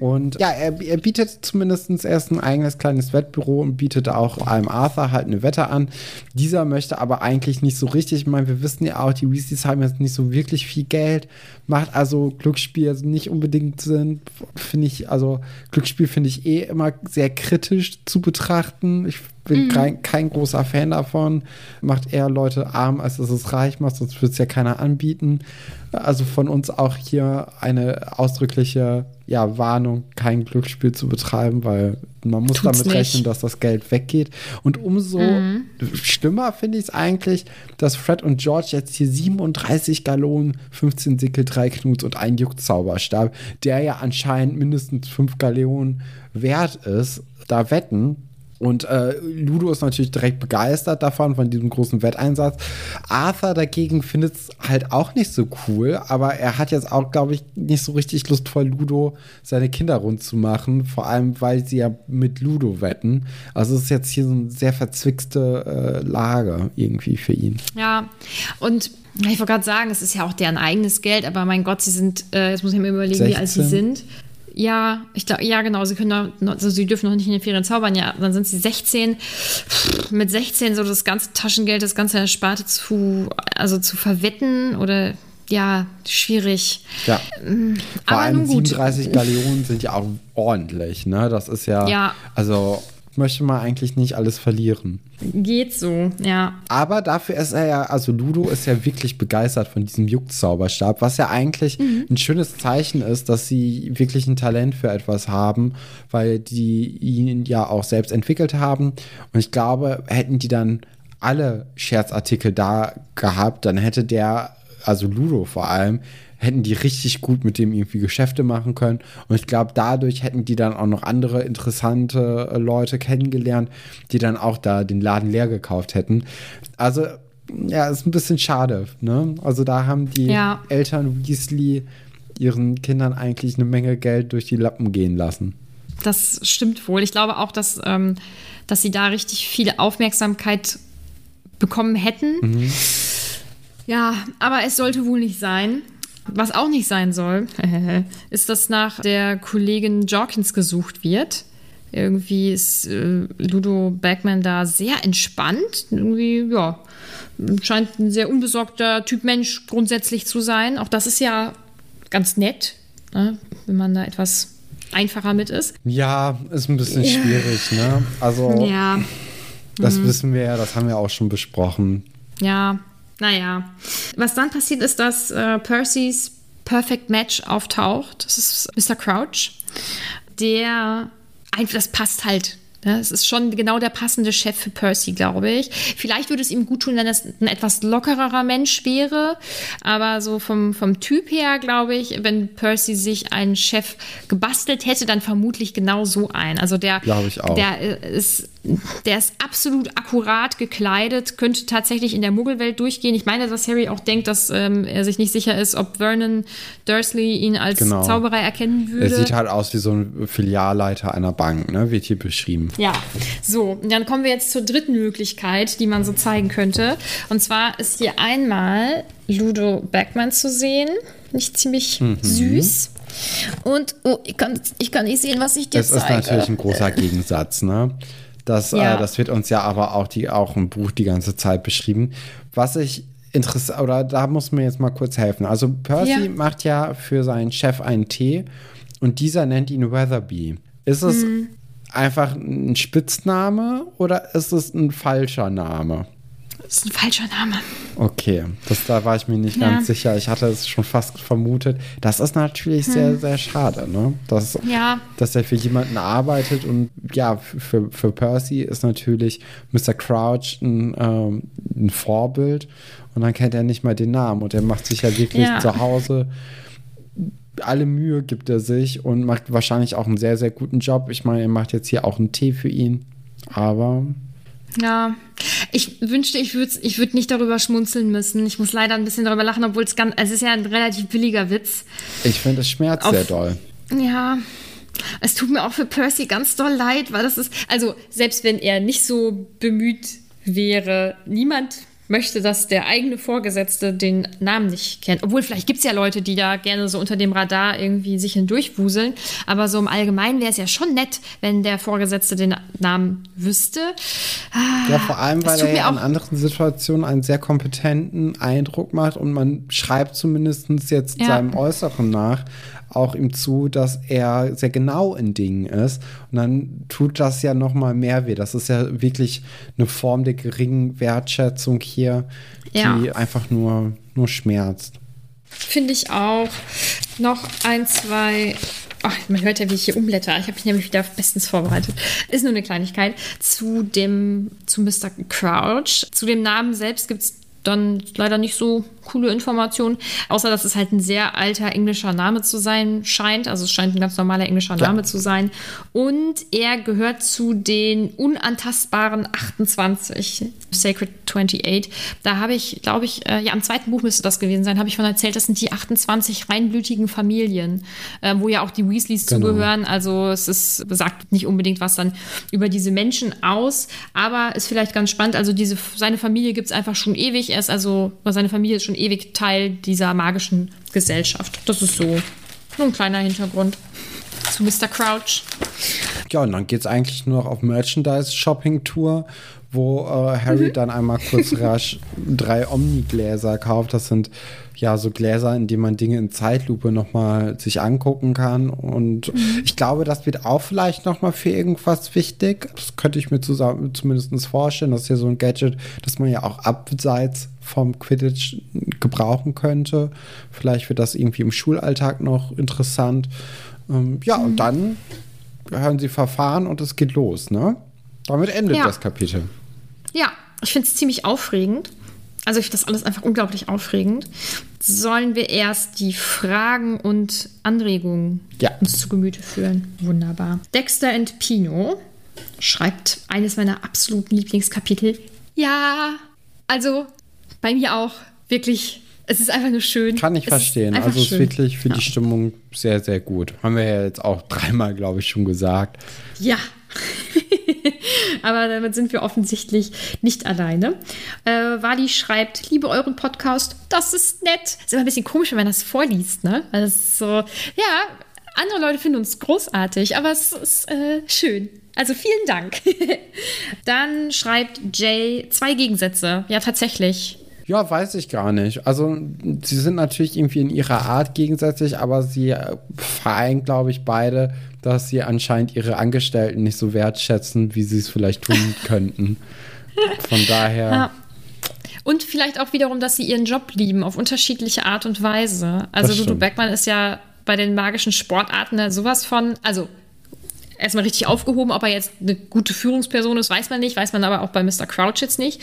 Und ja, er, er bietet zumindest erst ein eigenes kleines Wettbüro und bietet auch einem Arthur halt eine Wette an. Dieser möchte aber eigentlich nicht so richtig. Ich meine, wir wissen ja auch, die Weasleys haben jetzt nicht so wirklich viel Geld. Macht also Glücksspiel nicht unbedingt Sinn. Finde ich, also Glücksspiel finde ich eh immer sehr kritisch zu betrachten. Ich bin kein, kein großer Fan davon. Macht eher Leute arm, als dass es reich macht, sonst würde es ja keiner anbieten. Also von uns auch hier eine ausdrückliche ja, Warnung, kein Glücksspiel zu betreiben, weil man muss Tut's damit nicht. rechnen, dass das Geld weggeht. Und umso schlimmer finde ich es eigentlich, dass Fred und George jetzt hier 37 Gallonen, 15 Sickel, 3 Knuts und ein Juckzauberstab, der ja anscheinend mindestens 5 Gallonen wert ist, da wetten. Und äh, Ludo ist natürlich direkt begeistert davon, von diesem großen Wetteinsatz. Arthur dagegen findet es halt auch nicht so cool, aber er hat jetzt auch, glaube ich, nicht so richtig Lust vor Ludo seine Kinder rund zu machen, vor allem, weil sie ja mit Ludo wetten. Also es ist jetzt hier so eine sehr verzwickste äh, Lage irgendwie für ihn. Ja, und ich wollte gerade sagen, es ist ja auch deren eigenes Geld, aber mein Gott, sie sind, äh, jetzt muss ich mir überlegen, wie alt sie 16. sind. Ja, ich glaube, ja, genau, sie können noch, also sie dürfen noch nicht in den Ferien zaubern, ja, dann sind sie 16. Pff, Mit 16 so das ganze Taschengeld, das ganze Ersparte zu, also zu verwetten oder ja, schwierig. Ja. Vor aber allem nun gut. 37 Gallionen sind ja auch ordentlich, ne? Das ist ja, Ja. also möchte man eigentlich nicht alles verlieren. Geht so, ja. Aber dafür ist er ja, also Ludo ist ja wirklich begeistert von diesem Juckzauberstab, was ja eigentlich ein schönes Zeichen ist, dass sie wirklich ein Talent für etwas haben, weil die ihn ja auch selbst entwickelt haben. Und ich glaube, hätten die dann alle Scherzartikel da gehabt, dann hätte der, also Ludo vor allem, hätten die richtig gut mit dem irgendwie Geschäfte machen können. Und ich glaube, dadurch hätten die dann auch noch andere interessante äh, Leute kennengelernt, die dann auch da den Laden leer gekauft hätten. Also, ja, ist ein bisschen schade. Ne? Also da haben die Ja. Eltern Weasley ihren Kindern eigentlich eine Menge Geld durch die Lappen gehen lassen. Das stimmt wohl. Ich glaube auch, dass, ähm, dass sie da richtig viel Aufmerksamkeit bekommen hätten. Ja, aber es sollte wohl nicht sein. Was auch nicht sein soll, <laughs> ist, dass nach der Kollegin Jorkins gesucht wird. Irgendwie ist äh, Ludo Bagman da sehr entspannt. Irgendwie, ja, scheint ein sehr unbesorgter Typ Mensch grundsätzlich zu sein. Auch das ist ja ganz nett, ne? wenn man da etwas einfacher mit ist. Ja, ist ein bisschen ja. schwierig, ne? Also, <laughs> ja. das mhm. wissen wir ja, das haben wir auch schon besprochen. Ja, naja. Was dann passiert ist, dass äh, Percys Perfect Match auftaucht. Das ist Mr. Crouch, der einfach, das passt halt ja, es ist schon genau der passende Chef für Percy, glaube ich. Vielleicht würde es ihm gut tun, wenn es ein etwas lockerer Mensch wäre. Aber so vom, vom Typ her, glaube ich, wenn Percy sich einen Chef gebastelt hätte, dann vermutlich genau so ein. Also der, der ist der ist absolut akkurat gekleidet, könnte tatsächlich in der Muggelwelt durchgehen. Ich meine, dass Harry auch denkt, dass ähm, er sich nicht sicher ist, ob Vernon Dursley ihn als genau. Zauberer erkennen würde. Er sieht halt aus wie so ein Filialleiter einer Bank, ne? wird hier beschrieben. Ja, so, und dann kommen wir jetzt zur dritten Möglichkeit, die man so zeigen könnte. Und zwar ist hier einmal Ludo Beckmann zu sehen. Nicht ziemlich mhm. süß. Und oh, ich, kann, ich kann nicht sehen, was ich dir das zeige. Das ist natürlich ein großer <laughs> Gegensatz, ne? Das, äh, ja. äh, das wird uns ja aber auch, die, auch im Buch die ganze Zeit beschrieben. Was ich interessant, oder da muss mir jetzt mal kurz helfen. Also Percy ja. macht ja für seinen Chef einen Tee und dieser nennt ihn Weatherby. Ist es hm. einfach ein Spitzname oder ist es ein falscher Name? Das ist ein falscher Name. Okay, das, da war ich mir nicht ja. ganz sicher. Ich hatte es schon fast vermutet. Das ist natürlich hm. sehr, sehr schade, ne? Dass, ja. dass er für jemanden arbeitet und ja, für, für Percy ist natürlich Mr. Crouch ein, ähm, ein Vorbild und dann kennt er nicht mal den Namen und er macht sich ja wirklich ja. zu Hause alle Mühe gibt er sich und macht wahrscheinlich auch einen sehr, sehr guten Job. Ich meine, er macht jetzt hier auch einen Tee für ihn. Aber ja, ich wünschte, ich würde ich würd nicht darüber schmunzeln müssen. Ich muss leider ein bisschen darüber lachen, obwohl es ganz, es ist ja ein relativ billiger Witz. Ich finde, es schmerzt Auf, sehr doll. Ja, es tut mir auch für Percy ganz doll leid, weil das ist, also selbst wenn er nicht so bemüht wäre, niemand möchte, dass der eigene Vorgesetzte den Namen nicht kennt. Obwohl, vielleicht gibt es ja Leute, die da gerne so unter dem Radar irgendwie sich hindurchwuseln. Aber so im Allgemeinen wäre es ja schon nett, wenn der Vorgesetzte den Namen wüsste. Ja, vor allem, weil er ja in anderen Situationen einen sehr kompetenten Eindruck macht und man schreibt zumindest jetzt ja. seinem Äußeren nach auch ihm zu, dass er sehr genau in Dingen ist. Und dann tut das ja noch mal mehr weh. Das ist ja wirklich eine Form der geringen Wertschätzung hier, die ja. einfach nur, nur schmerzt. Finde ich auch. Noch ein, zwei Ach, man hört ja, wie ich hier umblätter. Ich habe mich nämlich wieder bestens vorbereitet. Ist nur eine Kleinigkeit. Zu dem, zu Mr. Crouch. Zu dem Namen selbst gibt es dann leider nicht so coole Informationen, außer dass es halt ein sehr alter englischer Name zu sein scheint. Also es scheint ein ganz normaler englischer Name zu sein. Und er gehört zu den unantastbaren 28, Sacred 28. Da habe ich, glaube ich, äh, ja, im zweiten Buch müsste das gewesen sein, habe ich von erzählt, das sind die 28 reinblütigen Familien, äh, wo ja auch die Weasleys genau. zugehören. Also es ist, sagt nicht unbedingt was dann über diese Menschen aus, aber ist vielleicht ganz spannend. Also diese, seine Familie gibt es einfach schon ewig. Er ist also, seine Familie ist schon ewig Teil dieser magischen Gesellschaft. Das ist so nur ein kleiner Hintergrund zu Mr. Crouch. Ja, und dann geht es eigentlich nur noch auf Merchandise-Shopping-Tour, wo äh, Harry mhm. dann einmal kurz <laughs> rasch drei Omni-Gläser kauft. Das sind ja so Gläser, in denen man Dinge in Zeitlupe nochmal sich angucken kann. Und mhm. ich glaube, das wird auch vielleicht nochmal für irgendwas wichtig. Das könnte ich mir zusammen, zumindest vorstellen. Das ist ja so ein Gadget, das man ja auch abseits vom Quidditch gebrauchen könnte. Vielleicht wird das irgendwie im Schulalltag noch interessant. Ähm, ja, mhm. und dann hören sie Verfahren und es geht los, ne? Damit endet ja. das Kapitel. Ja, ich finde es ziemlich aufregend. Also ich finde das alles einfach unglaublich aufregend. Sollen wir erst die Fragen und Anregungen ja. uns zu Gemüte führen? Wunderbar. Dexter and Pino schreibt eines meiner absoluten Lieblingskapitel. Ja, also bei mir auch wirklich. Es ist einfach nur schön. Kann ich es verstehen. Ist also es ist wirklich für ja. die Stimmung sehr, sehr gut. Haben wir ja jetzt auch dreimal, glaube ich, schon gesagt. Ja. <laughs> Aber damit sind wir offensichtlich nicht alleine. Äh, Wadi schreibt, liebe euren Podcast, das ist nett. Ist immer ein bisschen komisch, wenn man das vorliest, ne? Also so, ja, Andere Leute finden uns großartig, aber es ist äh, schön. Also vielen Dank. <laughs> Dann schreibt Jay zwei Gegensätze. Ja, tatsächlich. Ja, weiß ich gar nicht. Also, sie sind natürlich irgendwie in ihrer Art gegensätzlich, aber sie vereinen, glaube ich, beide, dass sie anscheinend ihre Angestellten nicht so wertschätzen, wie sie es vielleicht tun <laughs> könnten. Von daher. Ja. Und vielleicht auch wiederum, dass sie ihren Job lieben, auf unterschiedliche Art und Weise. Also, Dudu Beckmann ist ja bei den magischen Sportarten sowas von, also erstmal richtig aufgehoben. Ob er jetzt eine gute Führungsperson ist, weiß man nicht, weiß man aber auch bei Mr. Crouch jetzt nicht.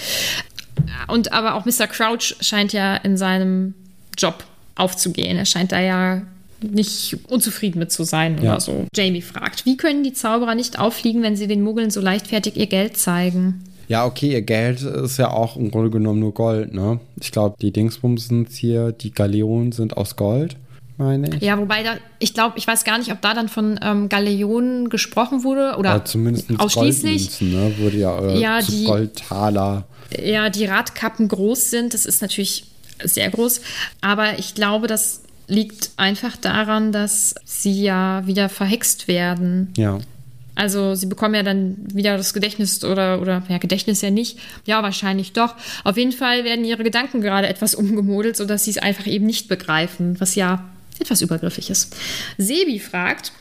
Und aber auch Mr. Crouch scheint ja in seinem Job aufzugehen. Er scheint da ja nicht unzufrieden mit zu sein ja. oder so. Jamie fragt, wie können die Zauberer nicht auffliegen, wenn sie den Muggeln so leichtfertig ihr Geld zeigen? Ja, okay, ihr Geld ist ja auch im Grunde genommen nur Gold, ne? Ich glaube, die Dingsbums sind hier, die Galeonen sind aus Gold meine ich. Ja, wobei da, ich glaube, ich weiß gar nicht, ob da dann von ähm, Galeonen gesprochen wurde oder ja, zumindest ausschließlich. Ne, wurde ja, äh, ja die, Goldtaler. Ja, die Radkappen groß sind, das ist natürlich sehr groß, aber ich glaube, das liegt einfach daran, dass sie ja wieder verhext werden. Ja. Also sie bekommen ja dann wieder das Gedächtnis oder, oder ja, Gedächtnis ja nicht. Ja, wahrscheinlich doch. Auf jeden Fall werden ihre Gedanken gerade etwas umgemodelt, sodass sie es einfach eben nicht begreifen, was ja etwas Übergriffiges. Sebi fragt,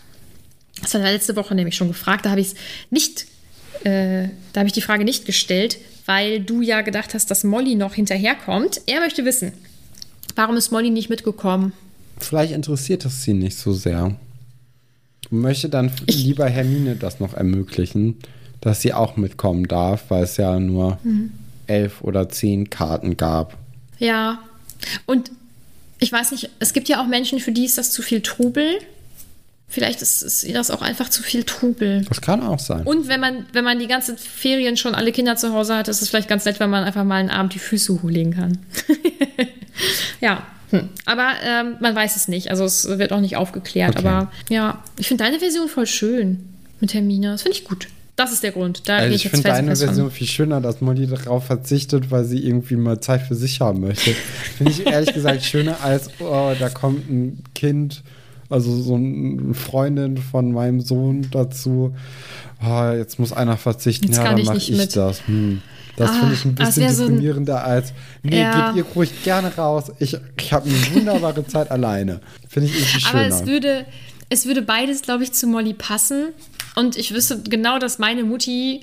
das hat er letzte Woche nämlich schon gefragt, da habe ich es nicht, äh, da habe ich die Frage nicht gestellt, weil du ja gedacht hast, dass Molly noch hinterherkommt. Er möchte wissen, warum ist Molly nicht mitgekommen? Vielleicht interessiert es sie nicht so sehr. Und möchte dann ich lieber Hermine das noch ermöglichen, dass sie auch mitkommen darf, weil es ja nur mhm. elf oder zehn Karten gab. Ja, und ich weiß nicht, es gibt ja auch Menschen, für die ist das zu viel Trubel. Vielleicht ist, ist das auch einfach zu viel Trubel. Das kann auch sein. Und wenn man, wenn man die ganzen Ferien schon alle Kinder zu Hause hat, ist es vielleicht ganz nett, wenn man einfach mal einen Abend die Füße hochlegen kann. <laughs> ja. Hm. Aber ähm, man weiß es nicht. Also es wird auch nicht aufgeklärt. Okay. Aber ja, ich finde deine Version voll schön mit Hermine. Das finde ich gut. Das ist der Grund. Da also ich, ich finde deine Version viel schöner, dass Molly darauf verzichtet, weil sie irgendwie mal Zeit für sich haben möchte. finde ich ehrlich gesagt schöner als, oh, da kommt ein Kind, also so eine Freundin von meinem Sohn dazu. Oh, jetzt muss einer verzichten, jetzt ja, dann mache ich, ich das. Hm. Das ah, finde ich ein bisschen diskriminierender so ein, als, nee, ja. geht ihr ruhig gerne raus. Ich, ich habe eine wunderbare Zeit alleine. Finde ich irgendwie schöner. Aber es würde, es würde beides, glaube ich, zu Molly passen. Und ich wüsste genau, dass meine Mutti,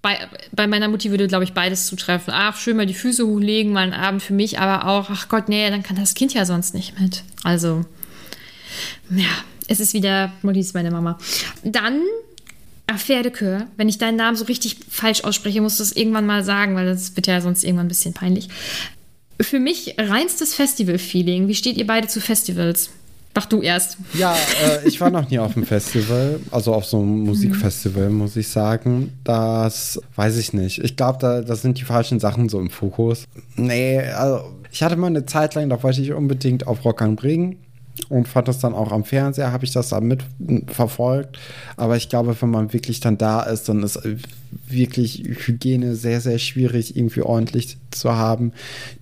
bei, bei meiner Mutti würde, glaube ich, beides zutreffen. Ach, schön mal die Füße hochlegen, mal einen Abend für mich, aber auch, ach Gott, nee, dann kann das Kind ja sonst nicht mit. Also, ja, es ist wieder, ist meine Mama. Dann Ach, Pferdekör. Wenn ich deinen Namen so richtig falsch ausspreche, musst du es irgendwann mal sagen, weil das wird ja sonst irgendwann ein bisschen peinlich. Für mich reinstes Festival-Feeling. Wie steht ihr beide zu Festivals? Mach du erst. Ja, äh, ich war noch nie auf einem Festival, also auf so einem Musikfestival, muss ich sagen. Das weiß ich nicht. Ich glaube, da, da sind die falschen Sachen so im Fokus. Nee, also ich hatte mal eine Zeit lang, da wollte ich unbedingt auf Rock am Ring und fand das dann auch am Fernseher, habe ich das dann mitverfolgt. Aber ich glaube, wenn man wirklich dann da ist, dann ist wirklich Hygiene sehr, sehr schwierig, irgendwie ordentlich zu haben.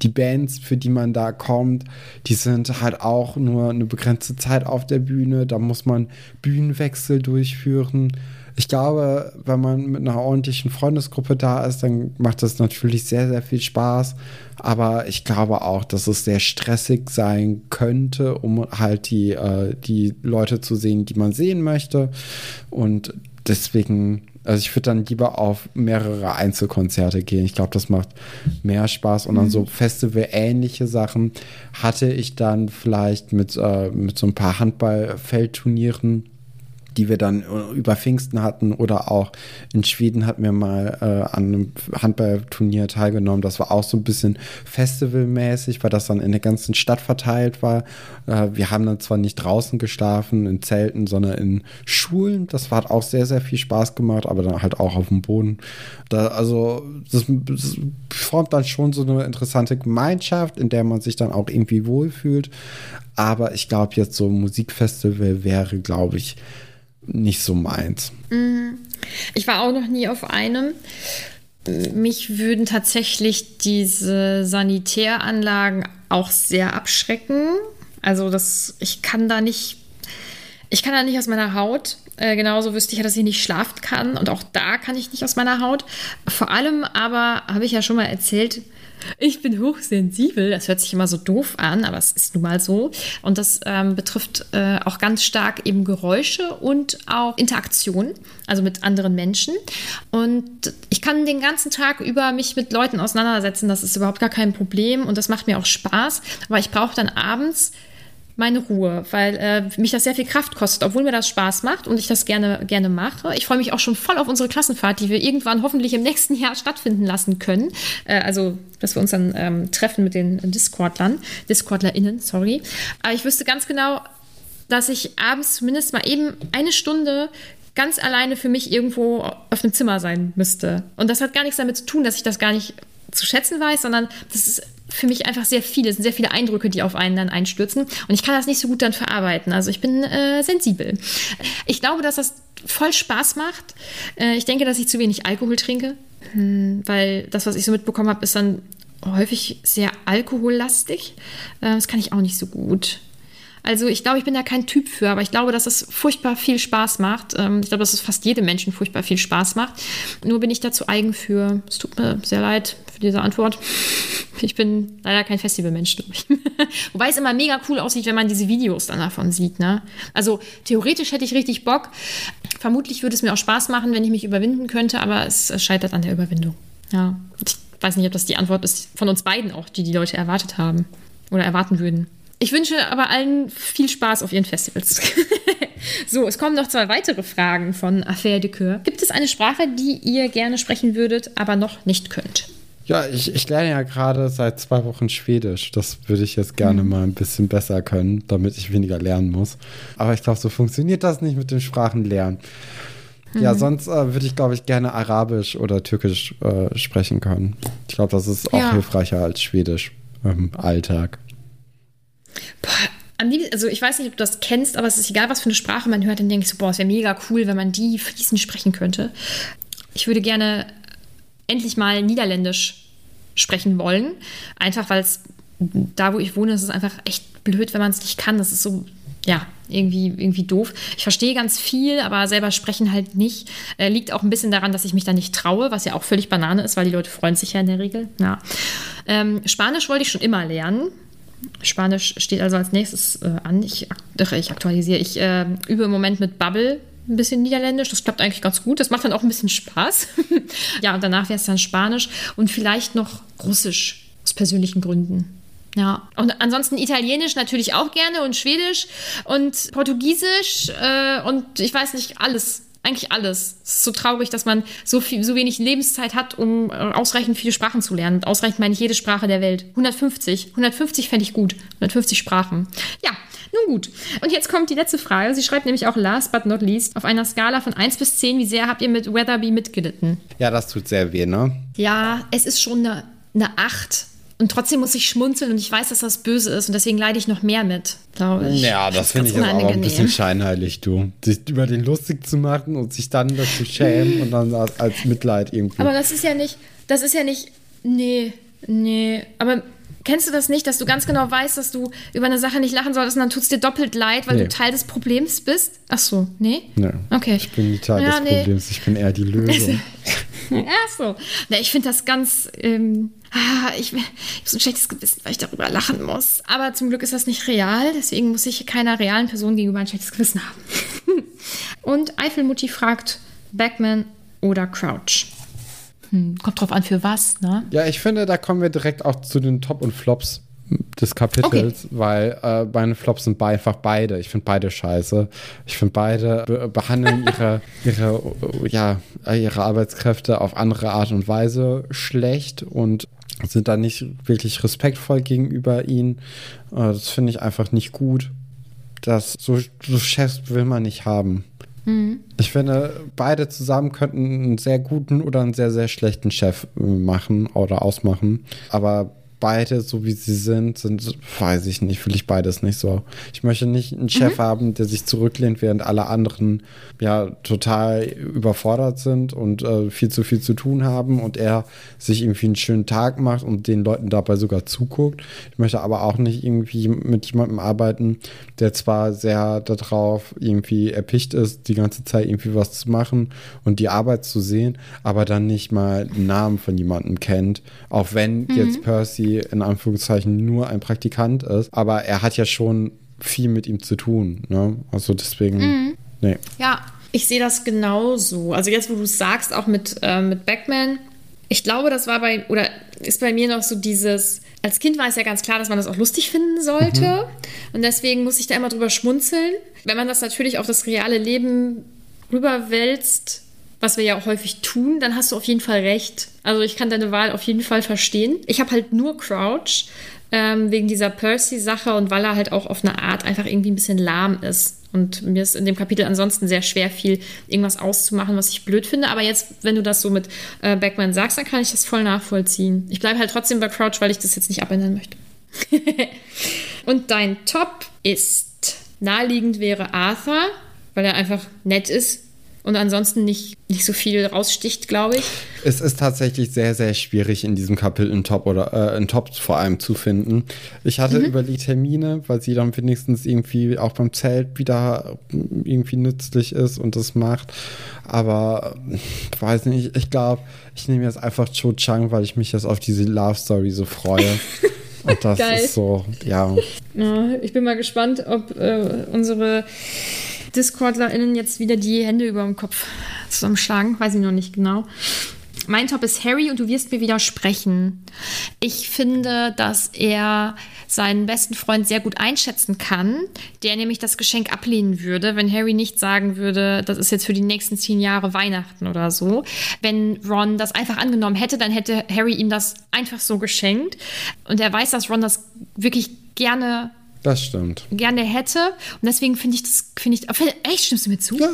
Die Bands, für die man da kommt, die sind halt auch nur eine begrenzte Zeit auf der Bühne. Da muss man Bühnenwechsel durchführen. Ich glaube, wenn man mit einer ordentlichen Freundesgruppe da ist, dann macht das natürlich sehr, sehr viel Spaß. Aber ich glaube auch, dass es sehr stressig sein könnte, um halt die, äh, die Leute zu sehen, die man sehen möchte. Und deswegen also ich würde dann lieber auf mehrere Einzelkonzerte gehen. Ich glaube, das macht mehr Spaß. Und dann so mhm. Festival-ähnliche Sachen hatte ich dann vielleicht mit, äh, mit so ein paar Handball-Feldturnieren die wir dann äh, über Pfingsten hatten oder auch in Schweden hatten wir mal äh, an einem Handballturnier teilgenommen. Das war auch so ein bisschen festivalmäßig, weil das dann in der ganzen Stadt verteilt war. Äh, wir haben dann zwar nicht draußen geschlafen in Zelten, sondern in Schulen. Das hat auch sehr, sehr viel Spaß gemacht, aber dann halt auch auf dem Boden. Da, also das, das formt dann schon so eine interessante Gemeinschaft, in der man sich dann auch irgendwie wohlfühlt. Aber ich glaube, jetzt so ein Musikfestival wäre, glaube ich, nicht so meins. Mhm. Ich war auch noch nie auf einem. Mich würden tatsächlich diese Sanitäranlagen auch sehr abschrecken. Also das, ich kann da nicht, Ich kann da nicht aus meiner Haut. Äh, genauso wüsste ich ja, dass ich nicht schlafen kann. Und auch da kann ich nicht aus meiner Haut. Vor allem aber, habe ich ja schon mal erzählt, ich bin hochsensibel. Das hört sich immer so doof an, aber es ist nun mal so. Und das ähm, betrifft äh, auch ganz stark eben Geräusche und auch Interaktion, also mit anderen Menschen. Und ich kann den ganzen Tag über mich mit Leuten auseinandersetzen. Das ist überhaupt gar kein Problem und das macht mir auch Spaß. Aber ich brauche dann abends meine Ruhe, weil äh, mich das sehr viel Kraft kostet, obwohl mir das Spaß macht und ich das gerne, gerne mache. Ich freue mich auch schon voll auf unsere Klassenfahrt, die wir irgendwann hoffentlich im nächsten Jahr stattfinden lassen können. Äh, also, dass wir uns dann ähm, treffen mit den Discordlern, DiscordlerInnen, sorry. Aber ich wüsste ganz genau, dass ich abends zumindest mal eben eine Stunde ganz alleine für mich irgendwo auf einem Zimmer sein müsste. Und das hat gar nichts damit zu tun, dass ich das gar nicht zu schätzen weiß, sondern das ist für mich einfach sehr viele, es sind sehr viele Eindrücke, die auf einen dann einstürzen. Und ich kann das nicht so gut dann verarbeiten. Also ich bin äh, sensibel. Ich glaube, dass das voll Spaß macht. Äh, ich denke, dass ich zu wenig Alkohol trinke, hm, weil das, was ich so mitbekommen habe, ist dann häufig sehr alkohollastig. Äh, das kann ich auch nicht so gut. Also ich glaube, ich bin da kein Typ für, aber ich glaube, dass es furchtbar viel Spaß macht. Ähm, ich glaube, dass es fast jedem Menschen furchtbar viel Spaß macht. Nur bin ich dazu eigen für. Es tut mir sehr leid für diese Antwort. Ich bin leider kein Festivalmensch. <laughs> Wobei es immer mega cool aussieht, wenn man diese Videos dann davon sieht. Ne? Also theoretisch hätte ich richtig Bock. Vermutlich würde es mir auch Spaß machen, wenn ich mich überwinden könnte, aber es scheitert an der Überwindung. Ja. Ich weiß nicht, ob das die Antwort ist von uns beiden auch, die die Leute erwartet haben oder erwarten würden. Ich wünsche aber allen viel Spaß auf ihren Festivals. <laughs> so, es kommen noch zwei weitere Fragen von Affaire de Coeur. Gibt es eine Sprache, die ihr gerne sprechen würdet, aber noch nicht könnt? Ja, ich, ich lerne ja gerade seit zwei Wochen Schwedisch. Das würde ich jetzt gerne mhm. mal ein bisschen besser können, damit ich weniger lernen muss. Aber ich glaube, so funktioniert das nicht mit dem Sprachenlernen. Mhm. Ja, sonst äh, würde ich, glaube ich, gerne Arabisch oder Türkisch äh, sprechen können. Ich glaube, das ist auch ja. hilfreicher als Schwedisch im Alltag. Boah, also ich weiß nicht, ob du das kennst, aber es ist egal, was für eine Sprache man hört, dann denke ich so, boah, es wäre mega cool, wenn man die fließend sprechen könnte. Ich würde gerne endlich mal Niederländisch sprechen wollen. Einfach weil es da, wo ich wohne, ist es einfach echt blöd, wenn man es nicht kann. Das ist so, ja, irgendwie, irgendwie doof. Ich verstehe ganz viel, aber selber sprechen halt nicht. Äh, liegt auch ein bisschen daran, dass ich mich da nicht traue, was ja auch völlig Banane ist, weil die Leute freuen sich ja in der Regel. Ja. Ähm, Spanisch wollte ich schon immer lernen. Spanisch steht also als nächstes äh, an. Ich, ich aktualisiere. Ich äh, übe im Moment mit Bubble ein bisschen Niederländisch. Das klappt eigentlich ganz gut. Das macht dann auch ein bisschen Spaß. <laughs> ja, und danach wäre es dann Spanisch und vielleicht noch Russisch aus persönlichen Gründen. Ja, und ansonsten Italienisch natürlich auch gerne und Schwedisch und Portugiesisch äh, und ich weiß nicht, alles eigentlich alles. Es ist so traurig, dass man so, viel, so wenig Lebenszeit hat, um äh, ausreichend viele Sprachen zu lernen. Und ausreichend meine ich jede Sprache der Welt. 150. 150 fände ich gut. 150 Sprachen. Ja, nun gut. Und jetzt kommt die letzte Frage. Sie schreibt nämlich auch last but not least, auf einer Skala von 1 bis 10, wie sehr habt ihr mit Weatherby mitgelitten? Ja, das tut sehr weh, ne? Ja, es ist schon eine, eine 8. Und trotzdem muss ich schmunzeln und ich weiß, dass das böse ist und deswegen leide ich noch mehr mit, glaube ich. Ja, das, finde ich aber auch ein bisschen scheinheilig, du. Sich über den lustig zu machen und sich dann das zu schämen und dann als, als Mitleid irgendwie. Aber das ist ja nicht, das ist ja nicht, nee, nee, aber Kennst du das nicht, dass du ganz genau weißt, dass du über eine Sache nicht lachen solltest und dann tut es dir doppelt leid, weil nee. du Teil des Problems bist? Ach so, nee? Nee. Okay. Ich bin nicht Teil ja, des nee. Problems, ich bin eher die Lösung. <laughs> Ach so. Na, ich finde das ganz. Ähm, ah, ich, ich habe so ein schlechtes Gewissen, weil ich darüber lachen muss. Aber zum Glück ist das nicht real, deswegen muss ich keiner realen Person gegenüber ein schlechtes Gewissen haben. <laughs> und Eifelmutti fragt: Backman oder Crouch? Hm, kommt drauf an, für was, ne? Ja, ich finde, da kommen wir direkt auch zu den Top und Flops des Kapitels, okay. weil äh, meine Flops sind einfach beide. Ich finde beide scheiße. Ich finde beide be behandeln ihre, <laughs> ihre, ja, ihre Arbeitskräfte auf andere Art und Weise schlecht und sind da nicht wirklich respektvoll gegenüber ihnen. Äh, das finde ich einfach nicht gut. Das, so, so Chefs will man nicht haben. Mhm. Ich finde, beide zusammen könnten einen sehr guten oder einen sehr, sehr schlechten Chef machen oder ausmachen. Aber beide, so wie sie sind, sind, weiß ich nicht, will ich beides nicht so. Ich möchte nicht einen Chef mhm. haben, der sich zurücklehnt, während alle anderen ja total überfordert sind und äh, viel zu viel zu tun haben und er sich irgendwie einen schönen Tag macht und den Leuten dabei sogar zuguckt. Ich möchte aber auch nicht irgendwie mit jemandem arbeiten, der zwar sehr darauf irgendwie erpicht ist, die ganze Zeit irgendwie was zu machen und die Arbeit zu sehen, aber dann nicht mal einen Namen von jemandem kennt. Auch wenn mhm. jetzt Percy in Anführungszeichen nur ein Praktikant ist, aber er hat ja schon viel mit ihm zu tun. Ne? Also deswegen, mhm. nee. Ja, ich sehe das genauso. Also jetzt, wo du es sagst, auch mit, äh, mit Backman, ich glaube, das war bei, oder ist bei mir noch so dieses, als Kind war es ja ganz klar, dass man das auch lustig finden sollte. Mhm. Und deswegen muss ich da immer drüber schmunzeln. Wenn man das natürlich auf das reale Leben rüberwälzt, was wir ja auch häufig tun, dann hast du auf jeden Fall recht. Also ich kann deine Wahl auf jeden Fall verstehen. Ich habe halt nur Crouch ähm, wegen dieser Percy-Sache und weil er halt auch auf eine Art einfach irgendwie ein bisschen lahm ist. Und mir ist in dem Kapitel ansonsten sehr schwer viel irgendwas auszumachen, was ich blöd finde. Aber jetzt, wenn du das so mit äh, Backman sagst, dann kann ich das voll nachvollziehen. Ich bleibe halt trotzdem bei Crouch, weil ich das jetzt nicht abändern möchte. <laughs> und dein Top ist naheliegend wäre Arthur, weil er einfach nett ist, und ansonsten nicht, nicht so viel raussticht, glaube ich. Es ist tatsächlich sehr, sehr schwierig, in diesem Kapitel einen Top oder äh, einen Top vor allem zu finden. Ich hatte mhm. überlegt Termine, weil sie dann wenigstens irgendwie auch beim Zelt wieder irgendwie nützlich ist und das macht. Aber ich weiß nicht, ich glaube, ich nehme jetzt einfach Cho Chang, weil ich mich jetzt auf diese Love Story so freue. <laughs> Und das Geil. ist so, ja. ja. Ich bin mal gespannt, ob äh, unsere DiscordlerInnen jetzt wieder die Hände über dem Kopf zusammenschlagen. Weiß ich noch nicht genau. Mein Top ist Harry und du wirst mir widersprechen. Ich finde, dass er seinen besten Freund sehr gut einschätzen kann, der nämlich das Geschenk ablehnen würde, wenn Harry nicht sagen würde, das ist jetzt für die nächsten zehn Jahre Weihnachten oder so. Wenn Ron das einfach angenommen hätte, dann hätte Harry ihm das einfach so geschenkt. Und er weiß, dass Ron das wirklich gerne das stimmt. Gerne hätte. Und deswegen finde ich das, finde ich, echt, stimmst du mir zu? Ja.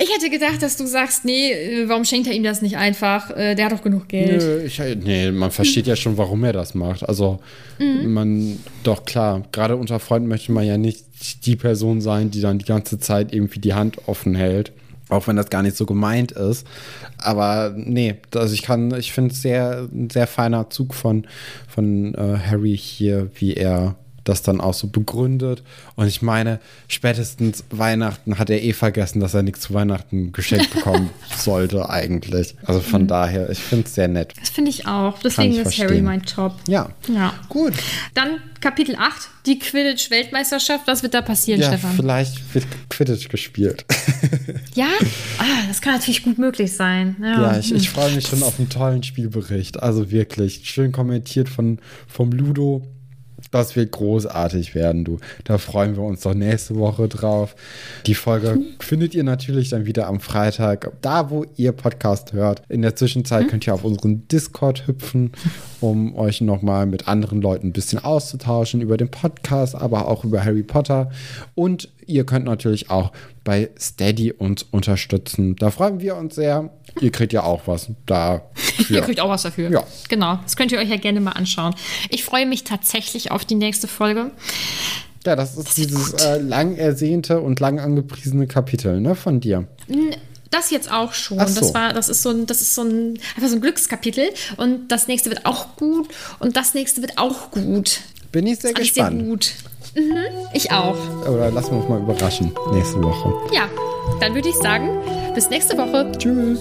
Ich hätte gedacht, dass du sagst, nee, äh, warum schenkt er ihm das nicht einfach? Äh, der hat doch genug Geld. Nö, ich, nee, man versteht ja schon, warum er das macht. Also, mhm. man, doch klar, gerade unter Freunden möchte man ja nicht die Person sein, die dann die ganze Zeit irgendwie die Hand offen hält. Auch wenn das gar nicht so gemeint ist. Aber nee, also ich kann, ich finde es sehr, ein sehr feiner Zug von, von äh, Harry hier, wie er das dann auch so begründet. Und ich meine, spätestens Weihnachten hat er eh vergessen, dass er nichts zu Weihnachten geschenkt <laughs> bekommen sollte eigentlich. Also von mhm. daher, ich finde es sehr nett. Das finde ich auch. Deswegen ich ist verstehen. Harry mein Top. Ja. ja. Gut. Dann Kapitel 8, die Quidditch-Weltmeisterschaft. Was wird da passieren, ja, Stefan? Vielleicht wird Quidditch gespielt. <laughs> ja? Ah, das kann natürlich gut möglich sein. Ja, ja ich, ich freue mich schon auf einen tollen Spielbericht. Also wirklich schön kommentiert von, vom Ludo. Das wird großartig werden, du. Da freuen wir uns doch nächste Woche drauf. Die Folge mhm. findet ihr natürlich dann wieder am Freitag, da wo ihr Podcast hört. In der Zwischenzeit mhm. könnt ihr auf unseren Discord hüpfen, um euch nochmal mit anderen Leuten ein bisschen auszutauschen über den Podcast, aber auch über Harry Potter. Und ihr könnt natürlich auch bei Steady uns unterstützen. Da freuen wir uns sehr. Ihr kriegt ja auch was da. <laughs> ihr kriegt auch was dafür. Ja. Genau. Das könnt ihr euch ja gerne mal anschauen. Ich freue mich tatsächlich auf die nächste Folge. Ja, das ist das dieses äh, lang ersehnte und lang angepriesene Kapitel, ne, von dir. Das jetzt auch schon. So. Das war, das ist so ein, das ist so ein, einfach so ein Glückskapitel. Und das nächste wird auch gut. Und das nächste wird auch gut. Bin ich sehr gespannt. Sehr gut. Mhm, ich auch. Oder lassen wir uns mal überraschen nächste Woche. Ja, dann würde ich sagen, bis nächste Woche. Tschüss.